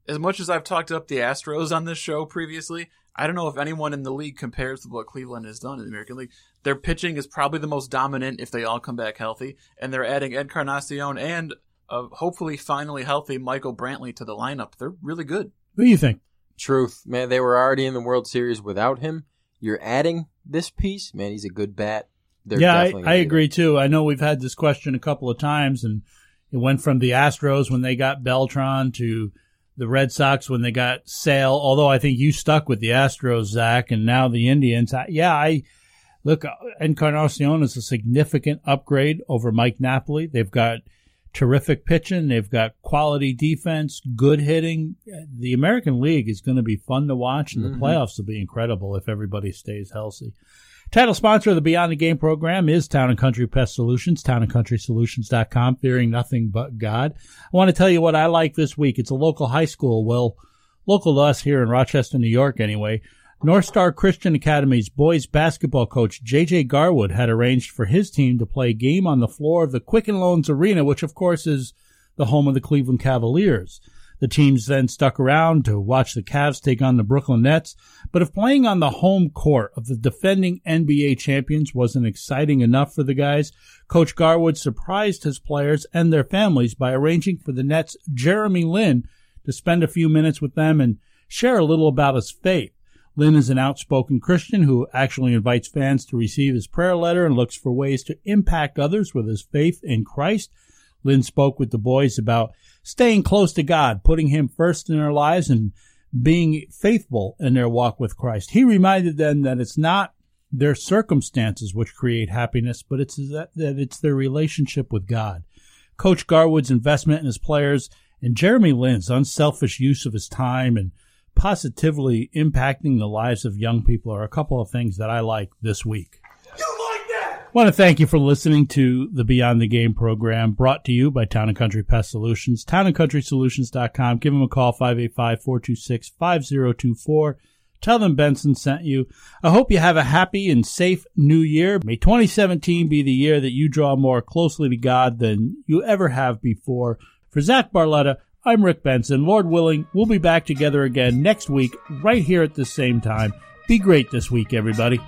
As much as I've talked up the Astros on this show previously, I don't know if anyone in the league compares to what Cleveland has done in the American League. Their pitching is probably the most dominant if they all come back healthy, and they're adding Encarnacion and uh, hopefully finally healthy Michael Brantley to the lineup. They're really good. Who do you think? Truth, man. They were already in the World Series without him. You're adding this piece, man. He's a good bat. They're yeah, I, I be agree too. I know we've had this question a couple of times, and it went from the Astros when they got Beltran to the Red Sox when they got Sale. Although I think you stuck with the Astros, Zach, and now the Indians. I, yeah, I look. Encarnacion is a significant upgrade over Mike Napoli. They've got terrific pitching. They've got quality defense, good hitting. The American League is going to be fun to watch, and the Mhm. playoffs will be incredible if everybody stays healthy. Title sponsor of the Beyond the Game program is Town and Country Pest Solutions, townandcountrysolutions.com, fearing nothing but God. I want to tell you what I like this week. It's a local high school, well, local to us here in Rochester, New York anyway. North Star Christian Academy's boys basketball coach JJ Garwood had arranged for his team to play a game on the floor of the Quicken Loans Arena, which of course is the home of the Cleveland Cavaliers. The teams then stuck around to watch the Cavs take on the Brooklyn Nets, but if playing on the home court of the defending NBA champions wasn't exciting enough for the guys, Coach Garwood surprised his players and their families by arranging for the Nets' Jeremy Lin to spend a few minutes with them and share a little about his faith. Lin is an outspoken Christian who actually invites fans to receive his prayer letter and looks for ways to impact others with his faith in Christ. Lin spoke with the boys about staying close to God, putting Him first in their lives, and being faithful in their walk with Christ. He reminded them that it's not their circumstances which create happiness, but it's that, that it's their relationship with God. Coach Garwood's investment in his players and Jeremy Lin's unselfish use of his time and positively impacting the lives of young people are a couple of things that I like this week. I want to thank you for listening to the Beyond the Game program brought to you by Town and Country Pest Solutions. TownandCountrySolutions.com. Give them a call, 585-426-5024. Tell them Benson sent you. I hope you have a happy and safe new year. May 2017 be the year that you draw more closely to God than you ever have before. For Zach Barletta, I'm Rick Benson. Lord willing, we'll be back together again next week, right here at the same time. Be great this week, everybody.